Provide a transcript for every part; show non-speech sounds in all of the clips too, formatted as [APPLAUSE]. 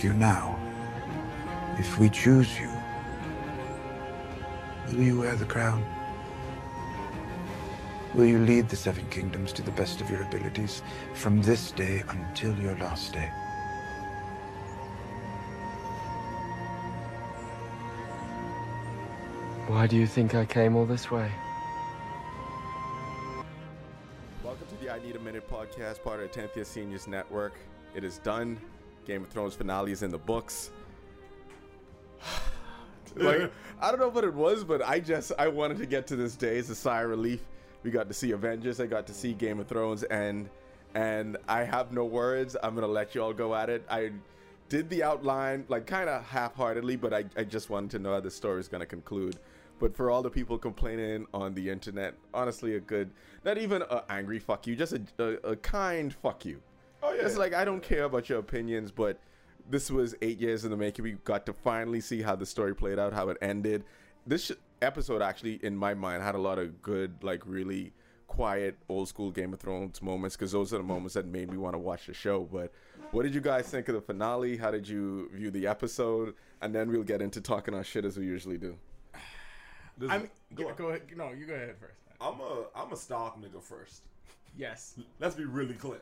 But ask you now, if we choose you, will you wear the crown? Will you lead the Seven Kingdoms to the best of your abilities from this day until your last day? Why do you think I came all this way? Welcome to the I Need a Minute podcast, part of the 10th Year Seniors Network. It is done. Game of Thrones finale is in the books. [SIGHS] like, I don't know what it was, but I just I wanted to get to this day. as a sigh of relief. We got to see Avengers. I got to see Game of Thrones, and and I have no words. I'm gonna let you all go at it. I did the outline like kind of half-heartedly, but I, I just wanted to know how the story is gonna conclude. But for all the people complaining on the internet, honestly, a good, not even a angry fuck you, just a, a, a kind fuck you. Oh yeah. It's like I don't care about your opinions, but this was eight years in the making. We got to finally see how the story played out, how it ended. This sh- episode actually, in my mind, had a lot of good, like really quiet, old school Game of Thrones moments because those are the moments that made me want to watch the show. But what did you guys think of the finale? How did you view the episode? And then we'll get into talking our shit as we usually do. This- I mean, go go, on. go ahead. No, you go ahead first. I'm a I'm a stock nigga first. Yes. Let's be really clear.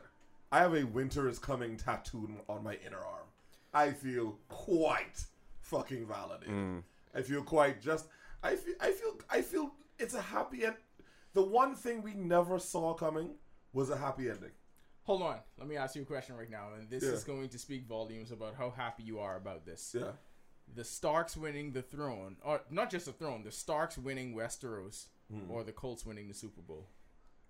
I have a winter is coming tattooed on my inner arm. I feel quite fucking validated. I feel quite just. I feel. I feel. I feel. It's a happy end. The one thing we never saw coming was a happy ending. Hold on. Let me ask you a question right now, and this Yeah. is going to speak volumes about how happy you are about this. Yeah. The Starks winning the throne, or not just the throne, the Starks winning Westeros, Hmm. or the Colts winning the Super Bowl.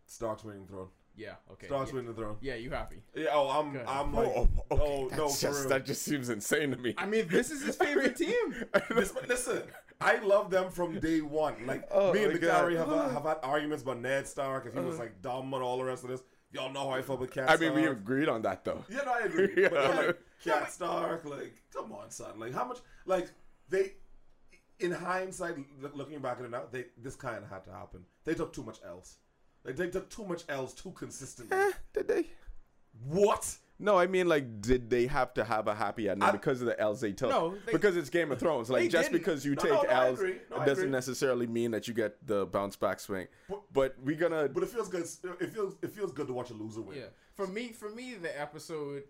Starks winning the throne. Yeah. Okay. Starks yeah. winning the throne. Yeah, you happy? Yeah. Oh, I'm. Good. I'm oh, like. Oh, okay. no, no, just, that just seems insane to me. I mean, this is his [LAUGHS] favorite team. [LAUGHS] Listen, listen, I love them from day one. Like Oh me and my the God. Gary have, [SIGHS] have had arguments about Ned Stark if he was like dumb and all the rest of this. Y'all know how I felt with Cat I mean, we agreed on that though. Yeah, no, I agree. Yeah. [LAUGHS] But like Cat Stark, like, come on, son. Like, how much? Like, they, in hindsight, looking back at it now, they this kind of had to happen. They took too much L's. Like, they took too much L's too consistently. Eh, did they? what? No, I mean, like, did they have to have a happy ending I- because of the L's they took? No, they- because it's Game of Thrones. [LAUGHS] Like, just didn't. because you No, take no, no, L's. No, it doesn't necessarily mean that you get the bounce back swing. But- But we're gonna. But it feels good. It feels it feels good to watch a loser win. Yeah. For me, for me, the episode.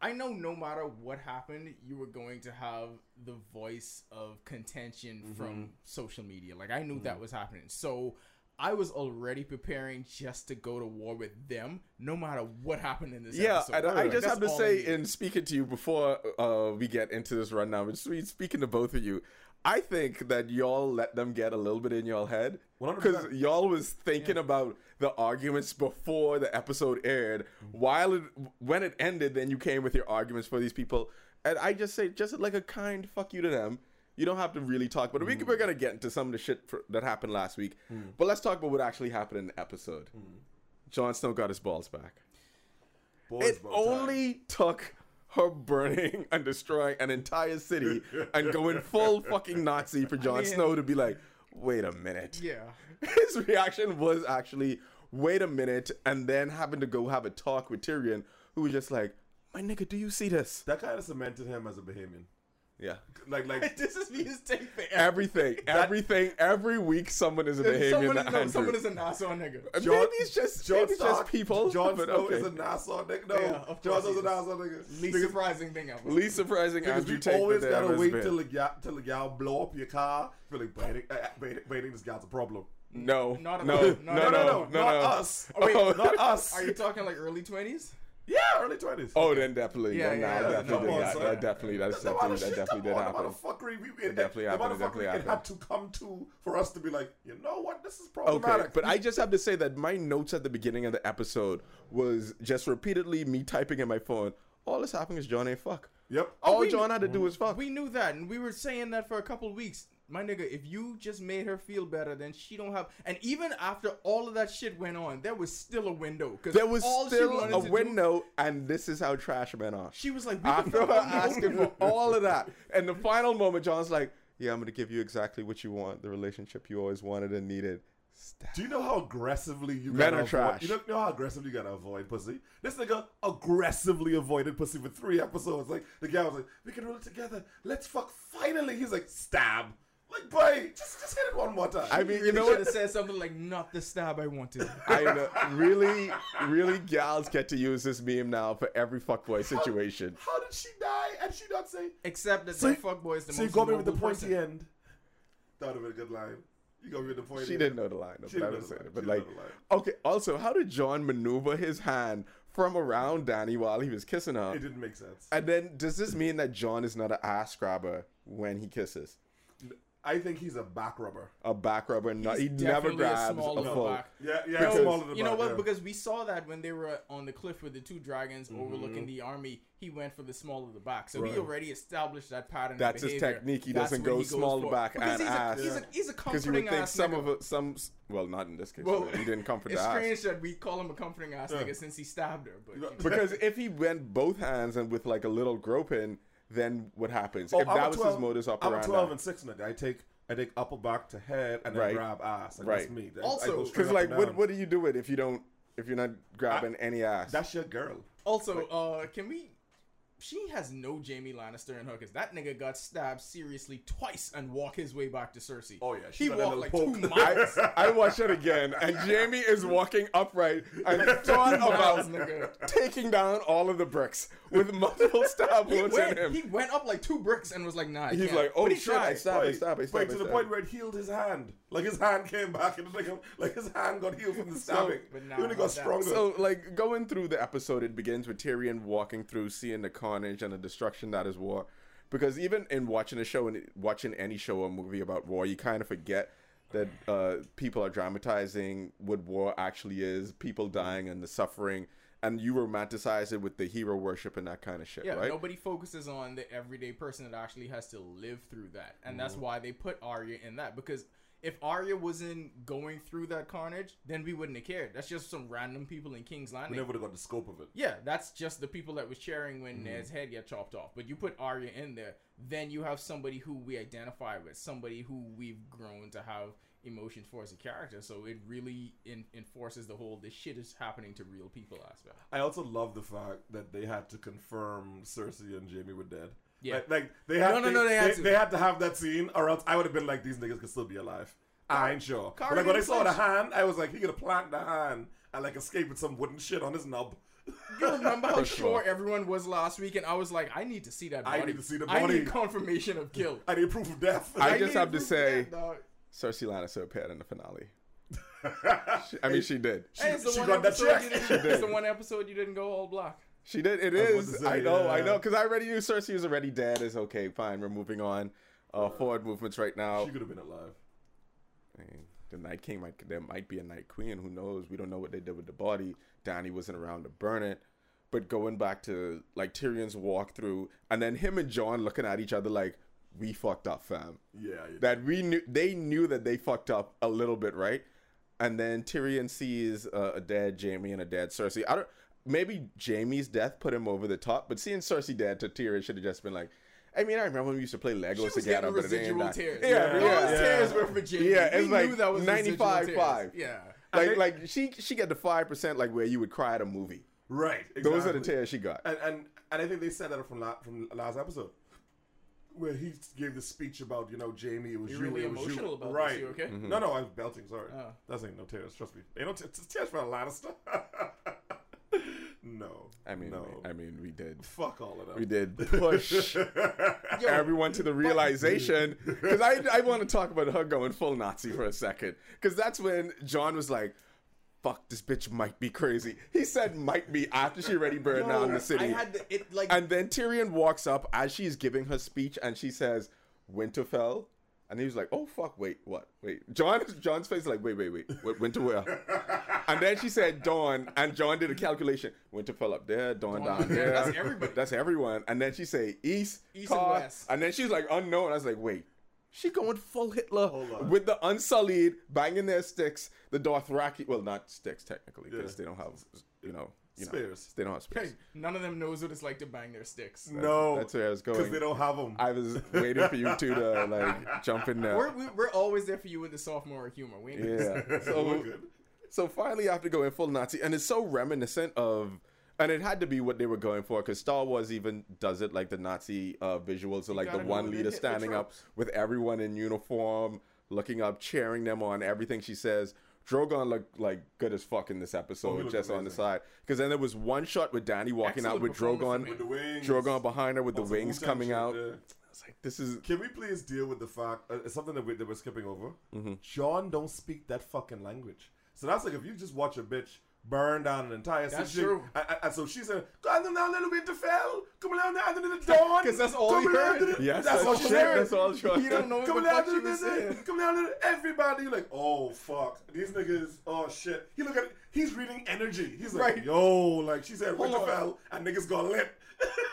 I know no matter what happened, you were going to have the voice of contention Mm-hmm. from social media. Like I knew that was happening, so I was already preparing just to go to war with them, no matter what happened in this yeah, episode. and I Like, just that's have to say, in speaking to you before uh, we get into this rundown, but sweet speaking to both of you, I think that y'all let them get a little bit in y'all head because y'all was thinking about the arguments before the episode aired. While it when it ended, then you came with your arguments for these people, and I just say just like a kind fuck you to them. You don't have to really talk, but we, mm. we're gonna get into some of the shit for, that happened last week. Mm. But let's talk about what actually happened in the episode. Mm. Jon Snow got his balls back. Boys, It only took her burning [LAUGHS] and destroying an entire city and going full fucking Nazi for Jon mean- Snow to be like, wait a minute. yeah. [LAUGHS] His reaction was actually, wait a minute, and then having to go have a talk with Tyrion, who was just like, my nigga, do you see this? that kind of cemented him as a Bahamian. Yeah. Like like [LAUGHS] this is his take for Everything, everything, every week someone is a Bahamian. Someone is, no, someone is a Nassau nigga. Jon- maybe it's just, Jon maybe it's just people. Jon but Snow okay. is a Nassau nigga. No, Yeah, of Jon course Snow's a. Nassau nigga. Least Because- surprising thing ever. Least surprising Because Andrew we take always that gotta wait been. till the gal till the gal blow up your car. Feel like baiting, uh, baiting, baiting this guy's a problem. No, Not at no, all. no, Not no, at no, all. no, not no. us. Oh, wait, [LAUGHS] Oh. Not us. Are you talking like early twenties? Yeah, early twenties. Oh, then definitely. Yeah, then yeah, that yeah, definitely, come on, that, that definitely, that's the definitely, that definitely did on, happen. The amount of fuckery we, It definitely the happened, amount it of fuckery definitely it had to come to for us to be like, you know what, this is problematic. Okay, but I just have to say that my notes at the beginning of the episode was just repeatedly me typing in my phone. All that's happening is Jon ain't fuck. Yep. All oh, we Jon kn- had to do was fuck. We knew that, and we were saying that for a couple weeks. My nigga, if you just made her feel better, then she don't have. And even after all of that shit went on, there was still a window. Cause there was all still wanted a to do- window, and this is how trash men are. she was like, we can After her asking for all of that, and the final moment, Jon's like, "Yeah, I'm gonna give you exactly what you want, the relationship you always wanted and needed. Do you know how aggressively you Men gotta are avoid, trash. You don't know how aggressively you gotta avoid pussy. This nigga aggressively avoided pussy for three episodes. Like the guy was like, "We can roll it together. Let's fuck." Finally, he's like, "Stab." Like, boy, just just hit it one more time. I mean, you You know should what? have said something like, "Not the stab I wanted." [LAUGHS] I know. Really, really, gals get to use this meme now for every fuckboy situation. how did she die? And she not say. Except that So the fuckboy is the So you most got me with the noble pointy person. end. That would have been a good line. You got me with the pointy. She end. didn't know the line, though, She but I didn't was know the saying line. it. But She like, know the line. okay. Also, how did Jon maneuver his hand from around Danny while he was kissing her? It didn't make sense. And then, does this mean that Jon is not an ass grabber when he kisses? I think he's a back rubber. A back rubber? Not, He's he never grabs a of a full. back. Yeah, yeah. Because- smaller than You know back, what? yeah. Because we saw that when they were on the cliff with the two dragons Mm-hmm. overlooking the army, he went for the small of the back. So Right. he already established that pattern. That's of his technique. He That's doesn't go he goes small for. back because and he's ass. A, he's, Yeah. a, he's a Because you would think ass some nigga. of it, some, well, not in this case. Well, he didn't comfort It's the ass. strange that we call him a comforting ass Yeah. nigga since he stabbed her. But you know. Because if he went both hands and with like a little groping, then what happens? Oh, if I'm that a was 12 his modus I'm a operandi. 12 and 6 nigga. I take I take upper back to head and then Right. grab ass. Like, Right. That's me. I- I Also, Because like, what what do you do it if you don't if you're not grabbing any ass? That's your girl. Also, uh, can we? She has no Jaime Lannister in her because that nigga got stabbed seriously twice and walked his way back to Cersei. Oh, yeah, she he walked like little two [LAUGHS] miles. I, I watched it again, and Jaime is walking upright and [LAUGHS] thought miles, about nigga. taking down all of the bricks with multiple [LAUGHS] stab He wounds in went, him. he went up like two bricks and was like, "Nah." I He's can't. like, "Oh But he shit, I tried. stabbed, I Wait, stabbed, I wait, stabbed." to the point where it healed his hand. Like his hand came back and like, like his hand got healed from the stabbing. but nah, he only not got that. stronger. So, like, going through the episode, it begins with Tyrion walking through, seeing the carnage and the destruction that is war. Because even in watching a show and watching any show or movie about war, you kind of forget that uh, people are dramatizing what war actually is, people dying and the suffering, and you romanticize it with the hero worship and that kind of shit, Yeah, right? nobody focuses on the everyday person that actually has to live through that, and Mm. that's why they put Arya in that. Because if Arya wasn't going through that carnage, then we wouldn't have cared. That's just some random people in King's Landing. we never would have got the scope of it. Yeah, that's just the people that was cheering when Mm-hmm. Ned's head got chopped off. But you put Arya in there, then you have somebody who we identify with, somebody who we've grown to have emotions for as a character. So it really in, enforces the whole this shit is happening to real people aspect. I also love the fact that they had to confirm Cersei and Jaime were dead. Yeah. Like, like, they had No, no, they, no, they had to. they had to have that scene, or else I would have been like, these niggas could still be alive. I ain't sure. But like when I saw the hand, I was like, he could have planted the hand and like escape with some wooden shit on his nub. You remember [LAUGHS] how First of all- sure everyone was last week, and I was like, I need to see that body. I need to see the body. I need confirmation of guilt. [LAUGHS] I need proof of death. I [LAUGHS] just have to say, that, dog. Cersei Lannister appeared in the finale. She- I mean, she did. Hey, it's she got that check. didn't. It's the one episode you didn't go all black. She did. It I is. to I say, know. I know. Because I already knew Cersei was already dead. It's okay. Fine. We're moving on. Uh, forward movements right now. She could have been alive. I mean, the Night King might. There might be a Night Queen. Who knows? We don't know what they did with the body. Danny wasn't around to burn it. But going back to like Tyrion's walkthrough, and then him and Jon looking at each other like, "We fucked up, fam." Yeah. yeah. that we knew they knew that they fucked up a little bit, right? And then Tyrion sees uh, a dead Jaime and a dead Cersei. I don't. Maybe Jaime's death put him over the top, but seeing Cersei dead to Tyrion should have just been like. I mean, I remember when we used to play Legos She was together, getting but it ain't residual that. tears. Yeah, Yeah. yeah, Those yeah. tears were for Jaime. Yeah, it's we like knew that was 95 5. Yeah. Like, they- like she she got the five percent like where you would cry at a movie. right. Those are the tears she got. and and and I think they said that from la- from last episode, where he gave the speech about you know Jaime. It was You're you. really it was emotional you. about this, right? you okay? Mm-hmm. No, no, I'm belting. Sorry, Oh. that's ain't no tears. Trust me, ain't no t- t- tears for a Lannister. [LAUGHS] no, I mean, no. I mean, we did. fuck all of them. We did push [LAUGHS] everyone to the realization [LAUGHS] because I, I want to talk about her going full Nazi for a second because that's when Jon was like, "Fuck, this bitch might be crazy." He said "might be" after she already burned down the city, I had the, it like and then Tyrion walks up as she's giving her speech and she says, "Winterfell." And he was like, "Oh fuck! Wait, what? Wait." Jon, Jon's face is like, "Wait, wait, wait. Wait, Winter where?" [LAUGHS] and then she said, "Dorne," and Jon did a calculation. Winterfell up there, Dorne, Dorne down [LAUGHS] there. That's everybody. That's everyone. And then she say East, East and West. And then she's like unknown. I was like, wait. She going full Hitler with the unsullied banging their sticks, the Dothraki. Well, not sticks technically because Yeah. they don't have, you know, you know, Spears. They don't have spears. Hey, none of them knows what it's like to bang their sticks. no, that's where I was going. because they don't have them. I was waiting for you two to like [LAUGHS] jump in there. We're, we- we're always there for you with the sophomore humor. We ain't Yeah. [LAUGHS] We're So good. so finally, after going full Nazi, and it's so reminiscent of, and it had to be what they were going for because Star Wars even does it like the Nazi uh, visuals, so like the one leader standing up with everyone in uniform, looking up, cheering them on everything she says. Drogon looked like good as fuck in this Oh, episode, looked just on the side. Because then there was one shot with Danny walking out with Drogon, With. Drogon behind her with the wings coming out. It's like this is Can we please deal with the fact? Uh, it's something that, we, that we're skipping over. Mm-hmm. Jon don't speak that fucking language. So that's like if you just watch a bitch burn down an entire That's city. true. And, and- and so she said, "Come on now, little Winterfell. Come on down under the dawn." [LAUGHS] 'Cause that's all Come he down heard. to the- yes, that's all she heard. That's all. Sean. You don't know [LAUGHS] what Come the down fuck to she was the saying. Come down to everybody. You're like, oh fuck, these niggas. Oh shit. He look at. He's reading energy. He's like, Right. yo, like she said. Winterfell, and niggas got lit.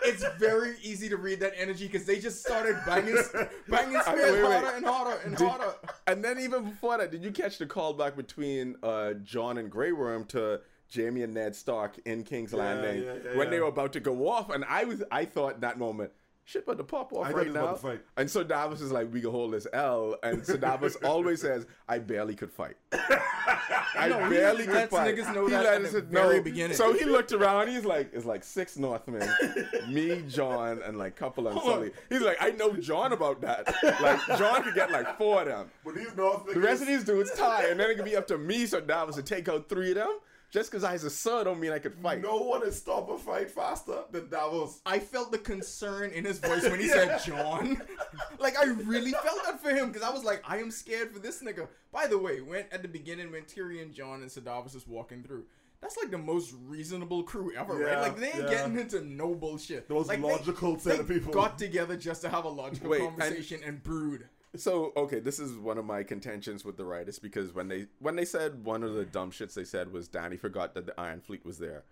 It's very easy to read that energy because they just started banging, [LAUGHS] banging Wait, spears wait, wait. harder and harder and Did- harder. and then even before that, did you catch the callback between uh, Jon and Grey Worm to Jaime and Ned Stark in King's Landing yeah, yeah, when they were about to go off? And I was, I thought in that moment, shit, about to pop off I right now. about to fight. And so Davos is like, we can hold this L, and so Davos [LAUGHS] always says, I barely could fight. [LAUGHS] I No, barely could fight. ness know he that at the know. very beginning. So he looked around. He's like, it's like six Northmen, me, Jon, and like couple of Hold. Sully. He's like, I know Jon about that. Like Jon could get like four of them. But these North The rest of these dudes tie, and then it could be up to me, so Davos to take out three of them. Just because I was a son don't mean I could fight. No one has stopped a fight faster than Davos. I felt the concern in his voice when he [LAUGHS] said Jon. [LAUGHS] like I really felt that for him because I was like, I am scared for this nigga. By the way, when at the beginning when Tyrion, Jon, and Ser Davos is walking through, that's like the most reasonable crew ever, right? Yeah, Like they ain't yeah. getting into no bullshit. The most like, logical set they of people. got together just to have a logical Wait, and- conversation and brood. So okay, this is one of my contentions with the writers because when they when they said one of the dumb shits they said was Danny forgot that the Iron Fleet was there,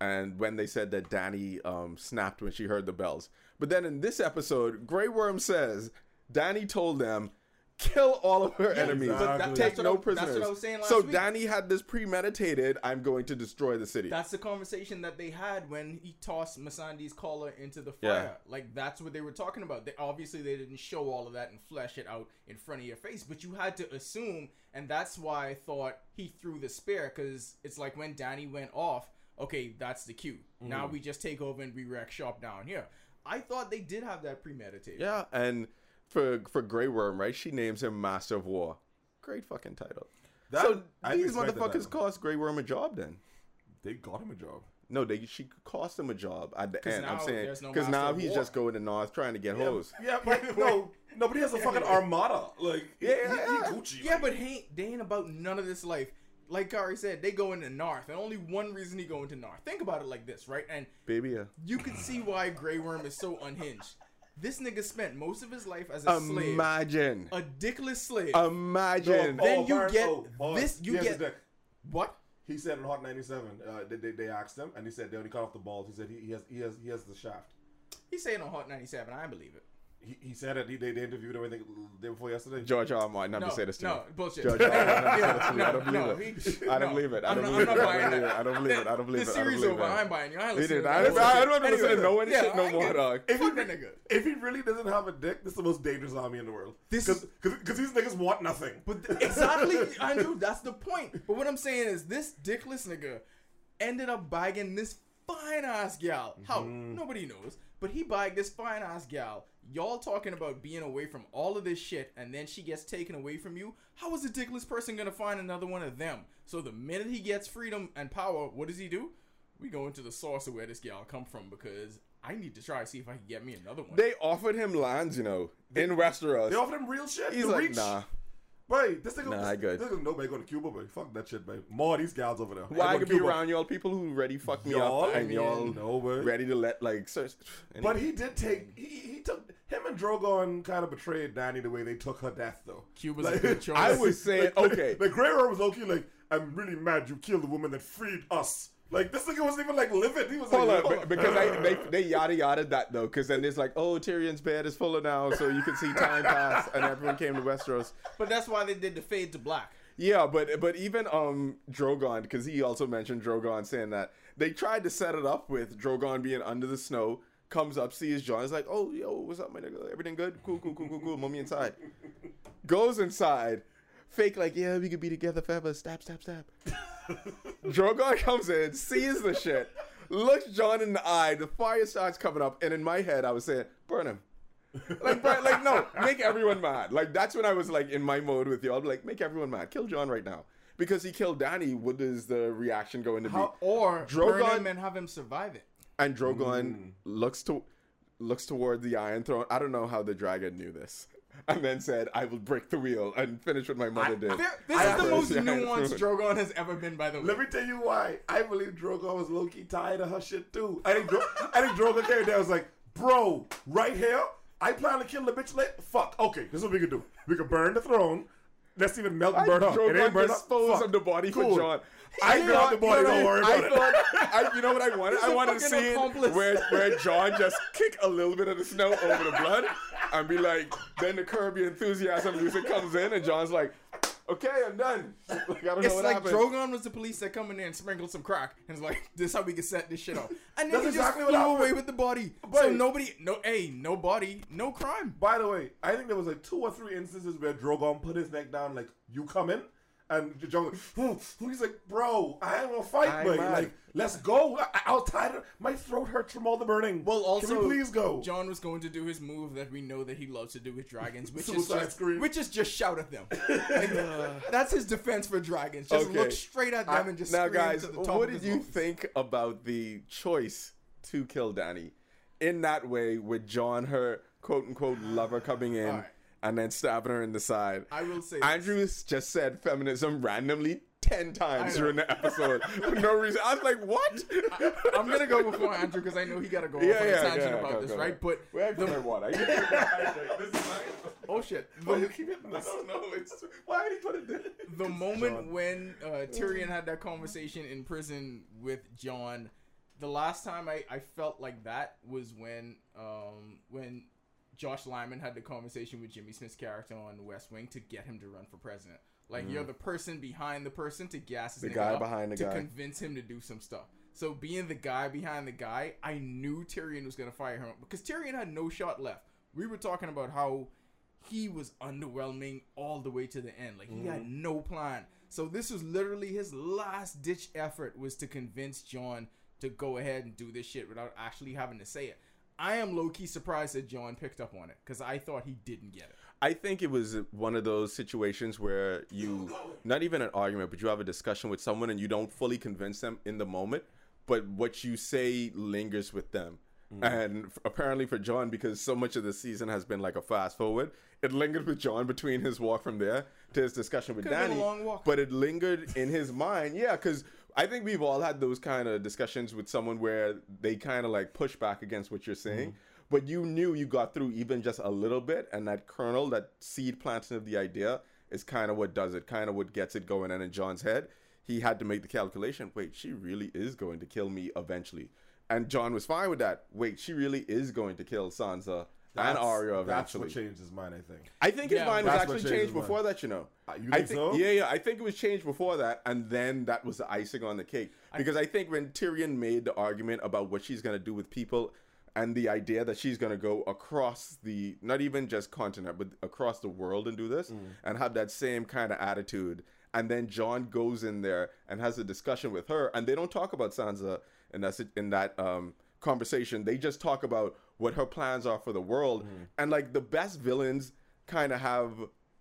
and when they said that Danny um, snapped when she heard the bells, but then in this episode, Grey Worm says Danny told them. Kill all of her enemies. exactly. that- Take no I- that's what I prisoners. was saying last so week. Danny had this premeditated. I'm going to destroy the city. That's the conversation that they had when he tossed Missandei's collar into the Yeah. fire. Like that's what they were talking about. They obviously they didn't show all of that and flesh it out in front of your face, but you had to assume, and that's why I thought he threw the spear because it's like when Danny went off. Okay, that's the cue. Now mm-hmm. we just take over and we wreck shop down here. I thought they did have that premeditated. Yeah, and for for Grey Worm, right? She names him Master of War. Great fucking title. That- so I these expected that. motherfuckers cost Grey Worm a job then. They got him a job. No, they she cost him a job at the 'Cause end. I'm saying there's no because now he's just going to North trying to get hoes. Yeah, but [LAUGHS] no, no, but he has a fucking armada. Like, yeah, he, yeah. he Gucci. Yeah, like. but he ain't, they ain't about none of this life. Like Kari said, they go into North, and only one reason he go into North. Think about it like this, right? And Baby, yeah. you can see why Grey Worm is so unhinged. This nigga spent most of his life as a slave, imagine, a dickless slave. imagine. No, Then oh, you Barnes- get oh, Barnes, this- you he has get- what? He said in Hot 97, uh, they, they, they asked him, and he said they only cut off the balls. He said he, he has he has he has the shaft. He's saying on Hot 97. I believe it. He, he said it. He, they, they interviewed him. I think day before yesterday. George R. R. Martin never No, say this to no, me. bullshit. George R. R. Martin never said this to me. I don't believe no, it. he- I don't no. believe it. I don't believe it. I don't believe it. I don't believe it. I don't believe The it. I don't series over. I ain't buying you. I ain't He listening I don't I don't bullshit. listen to no one yeah, shit no more, dog. If he, Fuck that nigga. if he really doesn't have a dick, this is the most dangerous army in the world. This Because is- these niggas want nothing. But th- exactly, Andrew, that's the point. But what I'm saying is, this dickless nigga ended up bagging this fine ass gal. How? Mm-hmm. Nobody knows. But he bagged this fine ass gal. Y'all talking about being away from all of this shit, and then she gets taken away from you. How is a dickless person gonna find another one of them? So the minute he gets freedom and power, what does he do? We go into the source of where this gal come from because I need to try to see if I can get me another one. They offered him lands, you know, in Westeros. They offered him real shit. He's like, reach. nah. Boy, this nigga, Nah, this, I good. This nigga, nobody go to Cuba, boy. Fuck that shit, boy. More of these gals over there. Why I go could be around y'all people who ready fuck me Y'all, up and y'all mean, no, but- ready to let like. Search. But he did take. He, he took him and Drogon kind of betrayed Danny the way they took her death though. Cuba's a good [LAUGHS] choice. I was saying, [LAUGHS] Like, okay. The Grey Worm was okay. Like I'm really mad you killed the woman that freed us. Like this nigga wasn't even like livid. He was Hold like, on, yo. because I, they they yada yada that though, because then it's like, oh, Tyrion's bed is fuller now, so you can see time pass, and everyone came to Westeros. but that's why they did the fade to black. Yeah, but but even um Drogon, because he also mentioned Drogon saying that they tried to set it up with Drogon being under the snow. Comes up, sees Jon. Is like, "Oh, yo, what's up, my nigga? Everything good? Cool, cool, cool, cool, cool. Mummy inside." Goes inside, fake like, "Yeah, we could be together forever." Stab, stab, stab. [LAUGHS] Drogon comes in, sees the shit, looks Jon in the eye. The fire starts coming up, and in my head, I was saying, "Burn him." like, burn, like no, make everyone mad. Like that's when I was like in my mode with you. I'll be like, make everyone mad. Kill Jon right now because he killed Danny. What is the reaction going to be? How, or Drogon- burn him and have him survive it. And Drogon mm. looks to looks toward the Iron Throne. I don't know how the dragon knew this, and then said, "I will break the wheel and finish what my mother did." There- this I is the most nuanced Drogon has ever been, by the way. Let me tell you why. I believe Drogon was low key tired of her shit too. I think Dro- [LAUGHS] I think Drogon came there was like, bro, right here, I plan to kill the bitch later. Fuck. Okay, this is what we can do. We can burn the throne. Let's even melt and burn up. It ain't Drogon burn up. dispose Fuck. of the body Cool. for Jon. I grab the body. Don't worry I about it. thought, [LAUGHS] I, you know what I wanted? I a wanted to see accomplice. where where Jon just kick a little bit of the snow over the blood and be like, then the Curb Your Enthusiasm music comes in and Jon's like, okay, I'm done. [LAUGHS] Like, I don't know It's what like happened. Drogon was the police that come in there and sprinkle some crack, and it's like, "This is how we can set this shit off. And then That's he exactly just what flew away with the body. so But- nobody, no, hey, no body, no crime. By the way, I think there was like two or three instances where Drogon put his neck down, like, you come in. And Jon, hmm, he's like, bro, I ain't gonna fight, I'm but mad. like, let's go. I, I was tired. My throat hurts from all the burning. Well, also, we please go? Jon was going to do his move that we know that he loves to do with dragons, which is just, scream. which is just shout at them. [LAUGHS] Like, uh, that's his defense for dragons. Just Okay. look straight at them I- and just now, scream guys, to the top what did you lungs. think about the choice to kill Danny in that way with Jon, her quote unquote lover, coming in. And then stabbing her in the side? I will say. Andrews just said feminism randomly ten times during the episode for no reason. I was like, what? I'm gonna go before Andrew because I know he gotta go Yeah, yeah, tangent yeah, about go, this, go. right? But Where have you the- water? Keep hydrated. This oh shit, the, you keep hitting I this? don't know. It's why would he put it there? the moment when uh, Tyrion had that conversation in prison with Jon, the last time I, I felt like that was when um when Josh Lyman had the conversation with Jimmy Smits' character on West Wing to get him to run for president. Like you're the person behind the person to gas his The guy behind the to guy. convince him to do some stuff. So being the guy behind the guy, I knew Tyrion was gonna fire him because Tyrion had no shot left. We were talking about how he was underwhelming all the way to the end. Like he had Mm-hmm. no plan. So this was literally his last ditch effort was to convince Jon to go ahead and do this shit without actually having to say it. I am low key surprised that Jon picked up on it because I thought he didn't get it. I think it was one of those situations where you, not even an argument, but you have a discussion with someone and you don't fully convince them in the moment, but what you say lingers with them. Mm. And f- apparently for Jon, because so much of the season has been like a fast forward, it lingered with Jon between his walk from there to his discussion with Could've Danny. long walk. But it lingered in his mind, yeah, because I think we've all had those kind of discussions with someone where they kind of like push back against what you're saying, mm-hmm. but you knew you got through even just a little bit, and that kernel, that seed planting of the idea, is kind of what does it, kind of what gets it going. And in Jon's head, he had to make the calculation: wait, she really is going to kill me eventually. And Jon was fine with that. Wait, she really is going to kill Sansa and That's- Arya That's what changed his mind, I think. I think his Yeah, mind was that's what actually changed changed before that, you know. Uh, you I think so? Yeah, yeah. I think it was changed before that, and then that was the icing on the cake. Because I, think when Tyrion made the argument about what she's gonna do with people, and the idea that she's gonna go across the not even just continent, but across the world and do this, Mm. and have that same kind of attitude, and then Jon goes in there and has a discussion with her, and they don't talk about Sansa in that sit- in that um conversation. They just talk about what her plans are for the world, Mm. and like the best villains kind of have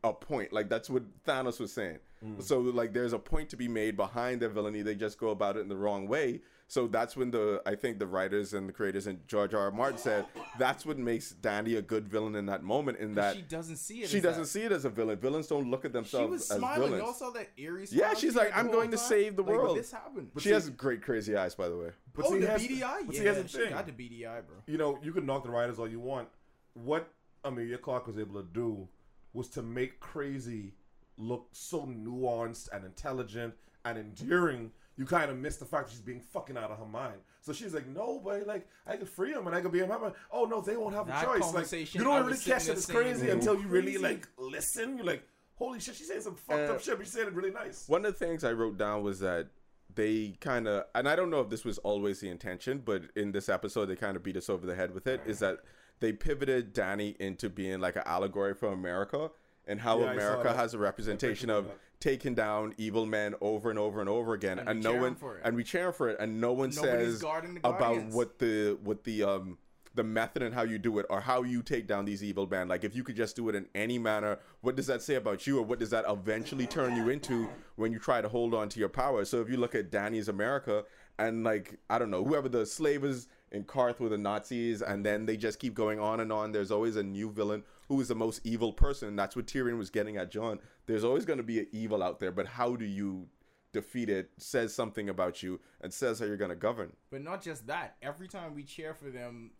a point. Like that's what Thanos was saying. Mm. So like there's a point to be made behind their villainy. They just go about it in the wrong way. So that's when the I think the writers and the creators and George R. R. Martin said that's what makes Danny a good villain in that moment. In that she doesn't see it. she as doesn't that. see it as a villain. Villains don't look at themselves. She themselves was as smiling. villains. You all saw that eerie smile. Yeah, she's like, "I'm whole going to save the Like, world. This happened. she has great crazy eyes, by the way. But oh, see, the here's- BDI. but yeah, see, here's she thing. got the BDI, bro. you know, you can knock the writers all you want. What Emilia Clarke was able to do was to make crazy look so nuanced and intelligent and enduring. You kind of miss the fact that she's being fucking out of her mind. So she's like, no, but like I could free him and I could be him. I'm oh no, they won't have That a choice. Like you don't really catch there that it's crazy "Ooh, until you really like listen. You're like, holy shit, she's saying some fucked Uh, up shit, but she's saying it really nice. One of the things I wrote down was that they kind of, and I don't know if this was always the intention, but in this episode, they kind of beat us over the head with it. Is that they pivoted Danny into being like an allegory for America and how Yeah, America has a representation of taking down evil men over and over and over again, And and, no one for it. and we cheer for it, and no one Nobody's says about what the what the um the method and how you do it or how you take down these evil men. Like if you could just do it in any manner what does that say about you or what does that eventually turn you into when you try to hold on to your power? So if you look at danny's america and like i don't know whoever the slavers in Qarth with the Nazis, and then they just keep going on and on. There's always a new villain who is the most evil person. That's what Tyrion was getting at, Jon. There's always going to be an evil out there, but how do you defeat it? Says something about you and says how you're going to govern. But not just that. Every time we cheer for them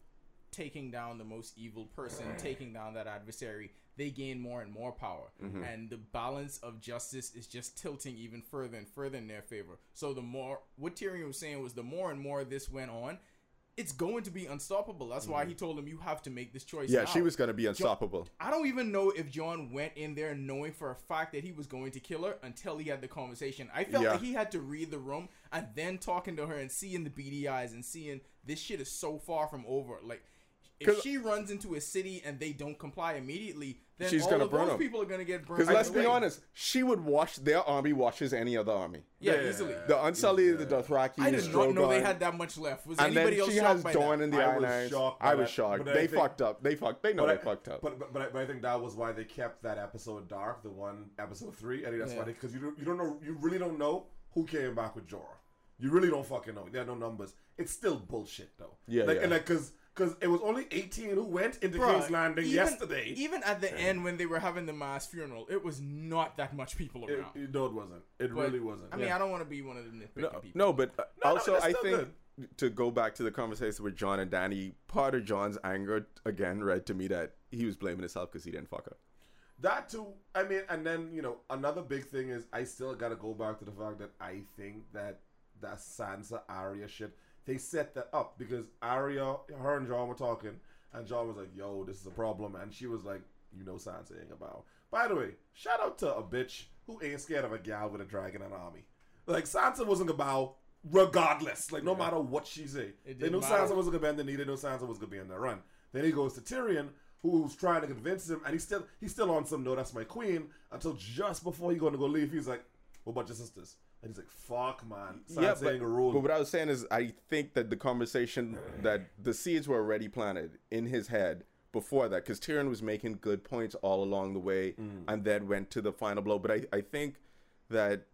taking down the most evil person, taking down that adversary, they gain more and more power. Mm-hmm. And the balance of justice is just tilting even further and further in their favor. So the more what Tyrion was saying was the more and more this went on, it's going to be unstoppable. That's why he told him you have to make this choice. Mm-hmm. Yeah, now." she was going to be unstoppable. I don't even know if Jon went in there knowing for a fact that he was going to kill her until he had the conversation. I felt Yeah. like he had to read the room and then talking to her and seeing the beady eyes and seeing this shit is so far from over. Like, if 'Cause- she runs into a city and they don't comply immediately, then She's all gonna of burn those them. people are gonna get burned. Because let's be away. honest, she would watch their army watches any other army. Yeah, Yeah. easily. The Unsullied, the Dothraki, I the did not know they Drogon, had that much left. Was And then anybody else she shocked has by Dawn that? and the I Iron was Eyes. shocked by I was that, shocked. but I They think- fucked up. They fucked. They know they I, fucked up. But, but but I, but I think that was why they kept that episode dark, the one episode three. I think that's Yeah. why they because you don't you don't know you really don't know who came back with Jorah. You really don't fucking know. There are no numbers. It's still bullshit though. Yeah, like yeah. and like because because it was only eighteen who went into Bruh, King's Landing even- yesterday. Even at the end when they were having the mass funeral, it was not that much people around. it- no, it wasn't. It But, really wasn't. I mean, Yeah. I don't want to be one of the nitpicking No, people. no, but uh, no, also that's I still think to go back to the conversation with Jon and Danny, part of Jon's anger again read to me that he was blaming himself because he didn't fuck her. That too. I mean, and then you know another big thing is I still got to go back to the fact that I think that that Sansa Arya shit they set that up because Arya, her and Jon were talking, and Jon was like, "Yo, this is a problem," and she was like, "You know, Sansa ain't about." By the way, shout out to a bitch who ain't scared of a gal with a dragon and army. Like Sansa wasn't about regardless. Like no matter what she say, they knew matter. Sansa wasn't gonna bend the knee. They knew Sansa was gonna be in the run. Then he goes to Tyrion, who's trying to convince him, and he's still he's still on some no, that's my queen. Until just before he's gonna go leave, he's like, "What about your sisters?" And he's like, "Fuck, man, Sansa yeah, but, ain't a rule." but what I was saying is, I think that the conversation that the seeds were already planted in his head before that, because Tyrion was making good points all along the way, Mm. and then went to the final blow. But I, I think that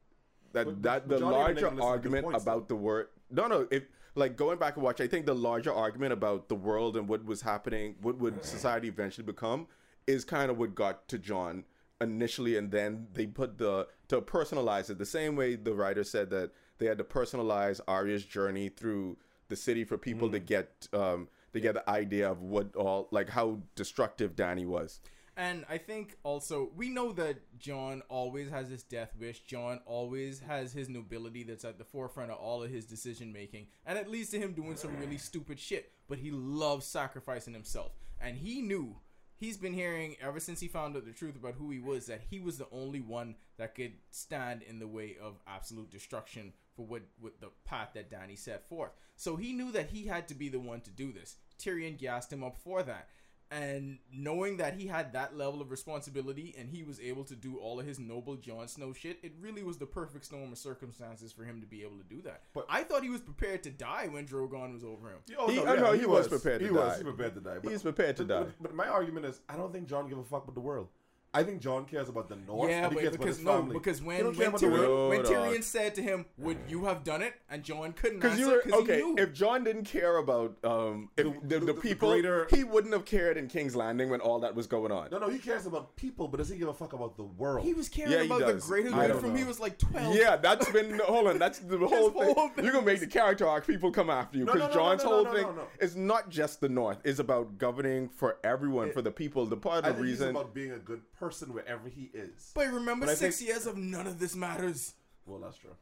that But- that but the larger didn't listen to good argument points, about the word, no, no, if like going back and watch, I think the larger argument about the world and what was happening, what would society eventually become, is kind of what got to Jon initially, and then they put the to personalize it the same way the writer said that they had to personalize Arya's journey through the city for people to get um to get the idea of what all like how destructive Danny was. And I think also we know that Jon always has his death wish. Jon always has his nobility that's at the forefront of all of his decision making, and it leads to him doing some really stupid shit. But he loves sacrificing himself, and he knew. He's been hearing ever since he found out the truth about who he was that he was the only one that could stand in the way of absolute destruction for what, what the path that Danny set forth. So he knew that he had to be the one to do this. Tyrion gassed him up for that and knowing that he had that level of responsibility and he was able to do all of his noble Jon Snow shit, it really was the perfect storm of circumstances for him to be able to do that. But But- I thought he was prepared to die when Drogon was over him. Oh, He- I know, he was prepared to he die. Was, he was prepared to die. He was prepared to but, die. But, but my argument is, I don't think Jon give a fuck about the world. I think Jon cares about the North. yeah, and he but cares about because his no, family. because He when when, Tyrion, when Tyrion said to him, "Would you have done it?" and Jon couldn't Because answer you were because okay. he knew. If Jon didn't care about um, if The- the, the, the- the people, greater- he wouldn't have cared in King's Landing when all that was going on. No, no, he cares about people, but does he give a fuck about the world? he was caring Yeah, about the does. greater good don't from know. he was like twelve. Yeah, that's been hold on. That's the [LAUGHS] whole thing. whole thing You're gonna make the character arc. People come after you because no, no, no, Jon's no, whole no, thing no, no. is not just the North. It's about governing for everyone, for the people. The part of the reason. about being a good person wherever he is. But remember, But six think- years of none of this matters. well, that's true.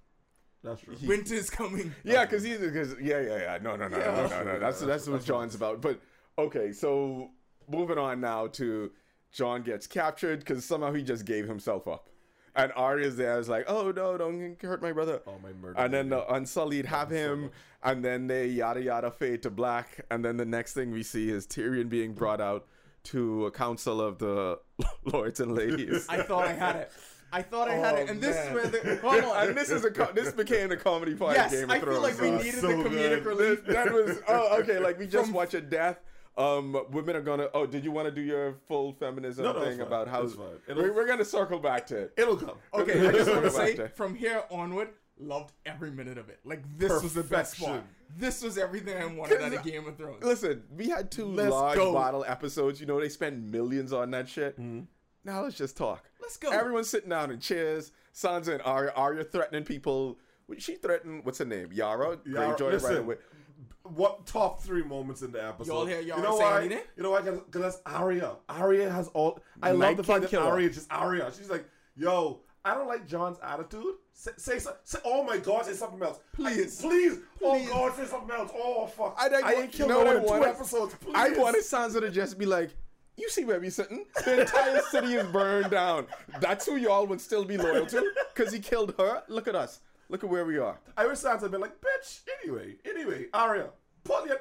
That's true. [LAUGHS] Winter is coming. Yeah, because he's because yeah, yeah, yeah. No, no, no, no, no, no, no. That's That's that's true. what Jon's about. But okay, so moving on now to Jon gets captured because somehow he just gave himself up. and Arya's there. I like, oh no, don't hurt my brother. Oh, my murder. And then baby. the Unsullied have him so him, much. and then they yada yada fade to black, and then the next thing we see is Tyrion being brought out to a council of the [LAUGHS] lords and ladies. I thought I had it. I thought I had Oh, it, and this man. is where the [LAUGHS] hold on. and this is a co- this became a comedy part yes, of Game of I Thrones. feel like we Oh, needed so the comedic good. relief. that was oh okay. Like we just From- watched a death. Um, women are gonna. Oh, did you want to do your full feminism No, no, thing about how It's we're, we're gonna circle back to it? It'll come. Okay, I just want to say from here onward, loved every minute of it. Like this was the best part. Perfection. This was everything I wanted out of Game of Thrones. Listen, we had 2 Let's large go. bottle episodes. You know they spend millions on that shit. Mm-hmm. Now let's just talk. Let's go. Everyone's sitting down in chairs. Sansa and Arya. Arya threatening people. She threatened. What's her name? Yara. Yara- Greyjoy listen, right away. What top three moments in the episode? Y'all hear Yara you know say why? anything? You know why? Because that's Arya. Arya has all. I love Night the fact King that killer. Arya just Arya. She's like, yo, I don't like Jon's attitude. Say, say, oh my God, say something else. Please. I- please. Oh Please. God, say something else. Oh fuck. I, think- I ain't killed no one I in two episodes. Please. I wanted Sansa to just be like, "You see where we sitting? The entire city is burned down. That's who y'all would still be loyal to, because he killed her. Look at us. Look at where we are. I wish Sansa had been like, bitch. Anyway, anyway, Arya, pull your.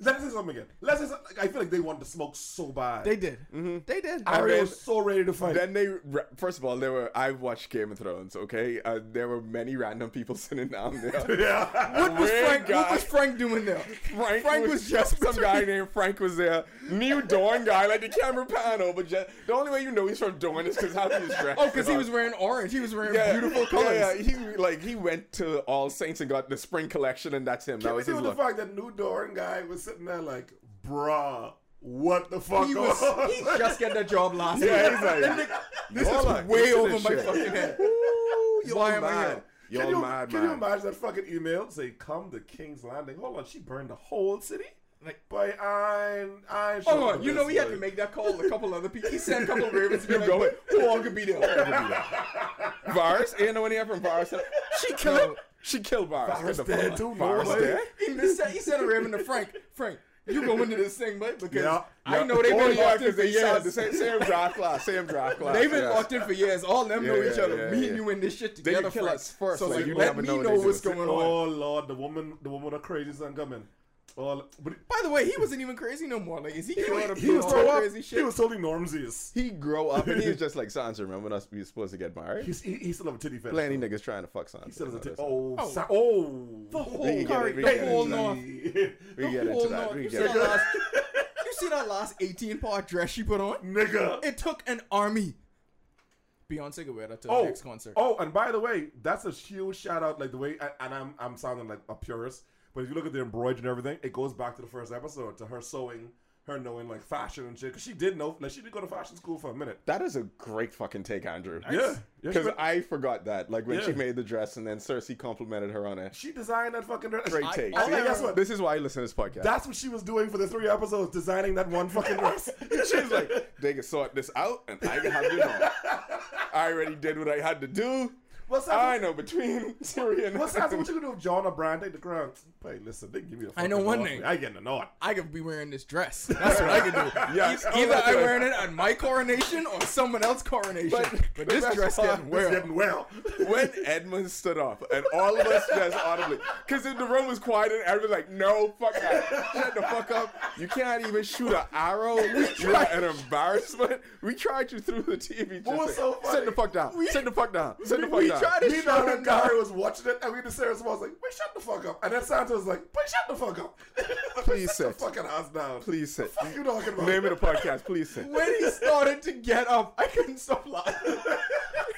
Let's say something again. Let's say something. I feel like they wanted to smoke so bad. They did. They did. Arya then- was so ready to fight. Then they, first of all, there were. I've watched Game of Thrones. Okay, uh, there were many random people [LAUGHS] sitting down there. [LAUGHS] yeah. What was Weird Frank? What was Frank doing there? Frank, Frank was, was just just some guy named Frank was there. New Dorne guy, like the camera pan over. Just, the only way you know he's from Dorne is because how he was dressed. Oh, because he was wearing orange. He was wearing yeah, beautiful colors. Yeah, yeah. He like he went to All Saints and got the spring collection, and that's him. Can that was his with the look. fact that New Dorne guy was sitting there like, bruh, what the fuck He was. on? He just got that job last Yeah, year. he's like, [LAUGHS] this is are way over my shit. fucking head. [LAUGHS] Ooh, y'all Why am I mad. here? Y'all can you, mad, can man. you imagine that fucking email? Say, come to King's Landing. Hold on, she burned the whole city? Like, Boy, I, I. hold on. You know he had to make that call. A couple other people. He sent a couple [LAUGHS] of ravens to be like, going. who all could be there? Varys, you know anyone from Virus? She killed him. She killed Varys. Varys Get the dead too, Varys boy. dead? He, he sent, he sent a raven to Frank. Frank, you go into this thing, but because Yeah, I yeah. know they've been yeah, locked in because for they said the years. same, same draft class. Same draft class. They've been yes. locked in for years. All them know Yeah, each other. yeah, Me yeah. and you in this shit They together. kill us first, So like, like, you let never me know know, what's going on. Oh, Lord, the woman, the woman with the crazy son coming. Oh, but By the way, he wasn't even crazy no more. Like, is he he, killing was- he was grow totally, up crazy he was totally Normsies. He grow up and he's [LAUGHS] just like Sansa. Remember when us we were supposed to get married? He's, he, he still have a titty fetish. Plenty niggas trying to fuck Sansa. He still has a titty. know, Oh, Oh. Sa- oh, the whole We get [LAUGHS] we the get it. whole north. We The get into whole that. north. We You get see into that that. last? You see that last 18 part dress she put on? nigga. It took an army. Beyonce could wear that to the oh, next concert. oh, and by the way, that's a huge shout out. Like the way, and- and I'm I'm sounding like a purist, but if you look at the embroidery and everything, it goes back to the first episode to her sewing, her knowing like fashion and shit. Cause she did know, like she did go to fashion school for a minute. That is a great fucking take, Andrew. Yeah, yeah. Because went- I forgot that. Like when she made the dress and then Cersei complimented her on it. she designed that fucking dress. Great I- take. I- See, and guess what? This is why I listen to this podcast. That's what she was doing for the three episodes, designing that one fucking dress. [LAUGHS] She's like, they can sort this out and I can have you [LAUGHS] know. I already did what I had to do. What's that? I know between [LAUGHS] Syria and What's that? What you gonna do if Jon or Brian take the crown? Hey, listen, they give me a I know one nod. thing. I get the nod. I could be wearing this dress. That's what I could do. [LAUGHS] Yes. Either I right. wearing it at my coronation or someone else's coronation. But- But, this dress part- getting It's well. getting well. when Edmure stood up and all of us just audibly, because the room was quiet and everyone was like, no, fuck that. Shut the fuck up. You can't even shoot an arrow. [LAUGHS] You're an embarrassment. We tried you through the TV. What was Just so like, funny? Sit the fuck down. Sit the fuck down. Sit the fuck down. Tried to Me shut and Gary was watching it, and we to Sarah was like, "Wait, shut the fuck up!" And then Santa was like, "Wait, shut the fuck up!" [LAUGHS] Please sit fucking ass down. Please sit. What you talking about? Name of the podcast. Please sit. When he started to get up, I couldn't stop laughing.